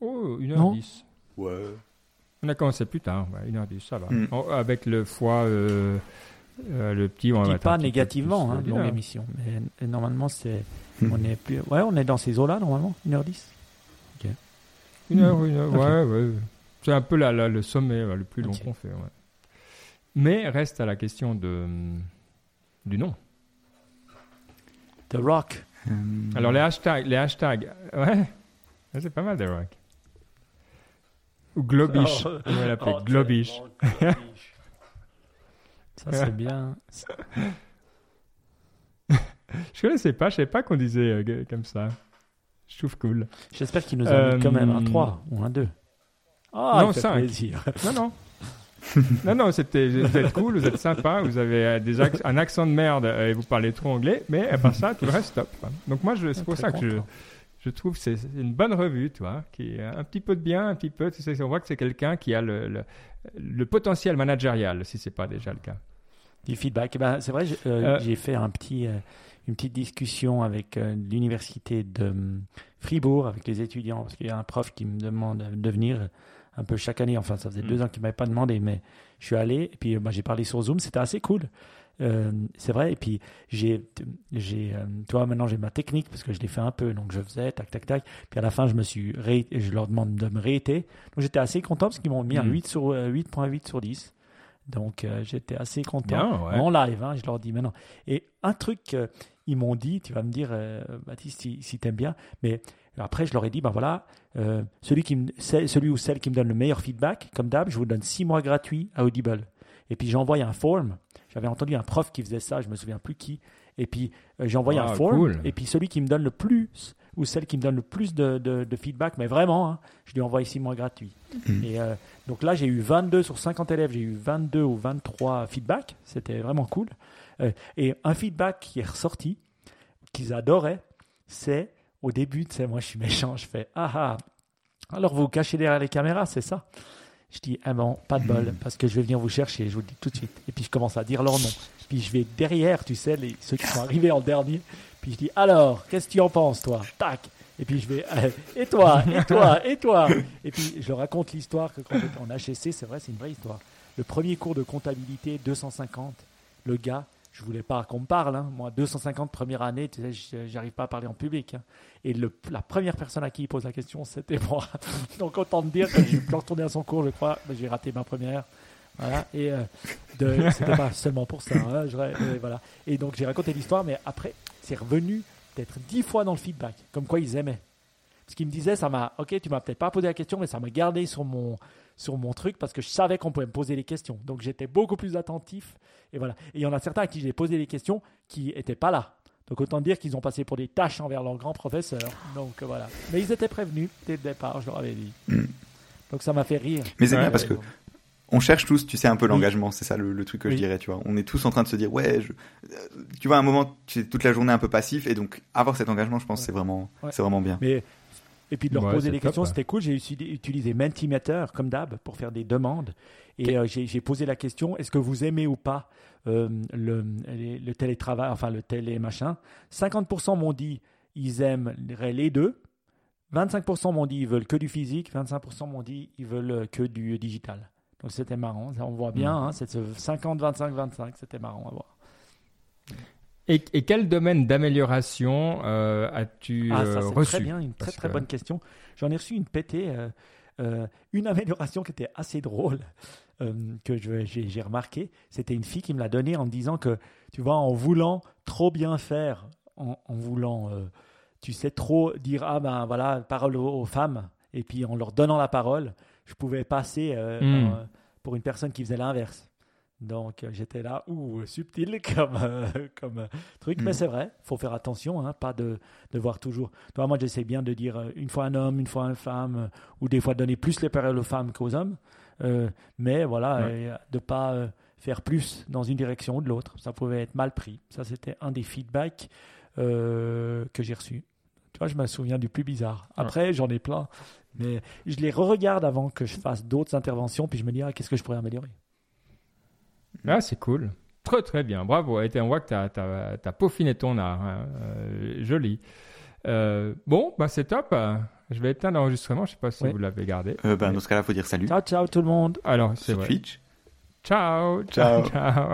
Oh, 1h10. Ouais. On a commencé plus tard, 1h10, ça va. Hmm. Oh, avec le foie, euh, euh, le petit, on va pas négativement, hein, longue émission. Mais normalement, c'est, hmm. on est plus, ouais, on est dans ces eaux-là normalement, 1h10. Ok. 1h, 1h, ouais, ouais. C'est un peu la, le sommet le plus long qu'on fait. Ouais. Mais reste à la question de, du nom. The Rock. Euh, Alors les hashtags, les hashtags, ouais, c'est pas mal The Rock. Ou Globish, oh, on va l'appeler oh, Globish. Ça c'est *laughs* bien. je connaissais pas, je savais pas qu'on disait euh, comme ça. Je trouve cool. J'espère qu'il nous a mis quand même un 3 euh, ou un 2. Ah, non, 5. Non, non. *laughs* non, non, c'était, vous êtes cool, vous êtes sympa, vous avez euh, un accent de merde et vous parlez trop anglais, mais à part ça, tout le reste, top. Donc moi, je, c'est pour ça que je, je trouve que c'est une bonne revue, toi, qui a un petit peu de bien, un petit peu, tu sais, on voit que c'est quelqu'un qui a le, le, potentiel managérial, si c'est pas déjà le cas. Du feedback, eh ben, c'est vrai, euh, euh, j'ai fait un petit, une petite discussion avec l'université de Fribourg, avec les étudiants, parce qu'il y a un prof qui me demande de venir un peu chaque année. Enfin, ça faisait deux mm. ans qu'il ne m'avait pas demandé, mais je suis allé et puis bah, j'ai parlé sur Zoom. C'était assez cool. Euh, c'est vrai. Et puis, j'ai, j'ai, euh, toi, maintenant, j'ai ma technique parce que je l'ai fait un peu. Donc, je faisais tac, tac, tac. Puis à la fin, je me suis je leur demande de me réiter. Donc, j'étais assez content parce qu'ils m'ont mis un 8 mm. sur, 8.8 euh, sur 10. Donc, j'étais assez content. En live, hein, je leur dis maintenant. Et un truc, ils m'ont dit, tu vas me dire, Baptiste, si, si tu aimes bien, mais après, je leur ai dit, ben voilà, euh, celui, qui me, celui ou celle qui me donne le meilleur feedback, comme d'hab, je vous donne six mois gratuits à Audible. Et puis j'ai envoyé un form. J'avais entendu un prof qui faisait ça, je me souviens plus qui. Et puis euh, j'ai envoyé un ah, form. Et puis celui qui me donne le plus, ou celle qui me donne le plus de, de, feedback, mais vraiment, hein, je lui envoyé six mois gratuits. Mm. Et euh, donc là, j'ai eu 22 sur 50 élèves, j'ai eu 22 ou 23 feedbacks. C'était vraiment cool. et un feedback qui est ressorti, qu'ils adoraient, c'est au début, tu sais, moi je suis méchant, je fais ah ah, Alors vous vous cachez derrière les caméras, c'est ça Je dis, ah bon, pas de bol, parce que je vais venir vous chercher, je vous le dis tout de suite. Et puis je commence à dire leur nom. Puis je vais derrière, tu sais, les, ceux qui sont arrivés en dernier. Puis je dis, alors, qu'est-ce que tu en penses, toi? Tac et puis je vais, euh, et toi, et toi, et toi? Et puis je raconte l'histoire que quand j'étais en HSC, c'est vrai, c'est une vraie histoire. Le premier cours de comptabilité, 250, le gars, je voulais pas qu'on me parle. Hein. Moi, 250 première année, tu sais, j'arrive pas à parler en public. Hein. Et le, la première personne à qui il pose la question, c'était moi. *laughs* Donc autant te dire que je suis retourner à son cours, je crois, j'ai raté ma première. Voilà. Et euh, c'était pas seulement pour ça. Hein. voilà. Et donc j'ai raconté l'histoire, mais après, c'est revenu peut-être dix fois dans le feedback, comme quoi ils aimaient. Ce qu'il me disait, ça m'a, ok, tu m'as peut-être pas posé la question, mais ça m'a gardé sur mon, sur mon truc parce que je savais qu'on pouvait me poser les questions. Donc j'étais beaucoup plus attentif. Et voilà. Et il y en a certains à qui j'ai posé des questions qui n'étaient pas là. Donc autant dire qu'ils ont passé pour des tâches envers leur grand professeur. Donc voilà. Mais ils étaient prévenus dès le départ, je leur avais dit. *clears throat* Donc ça m'a fait rire. Mais c'est bien parce que on cherche tous, tu sais, un peu l'engagement. C'est ça le, truc que je dirais, tu vois. On est tous en train de se dire, ouais, je... tu vois, à un moment, tu es toute la journée un peu passif et donc avoir cet engagement, je pense, c'est vraiment, c'est vraiment bien. Mais et puis de leur poser des questions, c'était cool. J'ai utilisé Mentimeter comme d'hab pour faire des demandes. Et euh, j'ai posé la question est-ce que vous aimez ou pas euh, le, le, télétravail, enfin le télé machin? 50% m'ont dit ils aimeraient les deux. 25% m'ont dit ils veulent que du physique. 25% m'ont dit ils veulent que du digital. Donc c'était marrant. On voit bien, mmh. hein, c'est 50, 25, 25. C'était marrant à voir. Et, quel domaine d'amélioration euh, as-tu ah, ça, euh, reçu Très bien, une très très bonne question. J'en ai reçu une pétée, euh, une amélioration qui était assez drôle que j'ai remarqué. C'était une fille qui me l'a donnée en me disant que, tu vois, en voulant trop bien faire, en, voulant, tu sais, trop dire ah ben voilà parole aux, femmes, et puis en leur donnant la parole, je pouvais passer hmm. pour une personne qui faisait l'inverse. Donc euh, j'étais là, ou subtil *laughs* comme, euh, comme euh, truc, mais mm. c'est vrai, faut faire attention, hein, pas de, de voir toujours. Toi, moi, j'essaie bien de dire une fois un homme, une fois une femme, ou des fois donner plus les paroles aux femmes qu'aux hommes, mais voilà, de pas faire plus dans une direction ou de l'autre. Ça pouvait être mal pris. Ça, c'était un des feedbacks que j'ai reçus. Tu vois, je me souviens du plus bizarre. Après, j'en ai plein, mais je les re-regarde avant que je fasse d'autres interventions, puis je me dis, ah, qu'est-ce que je pourrais améliorer? Ah, c'est cool. Très, très bien. Bravo. Et on voit que tu as, peaufiné ton art. Hein. Euh, joli. Euh, bon, bah, c'est top. Je vais éteindre l'enregistrement. Je ne sais pas si vous l'avez gardé. Euh, bah, dans ce cas-là, il faut dire salut. Ciao, ciao tout le monde. Alors, c'est Twitch. Ciao. Ciao. *laughs* ciao.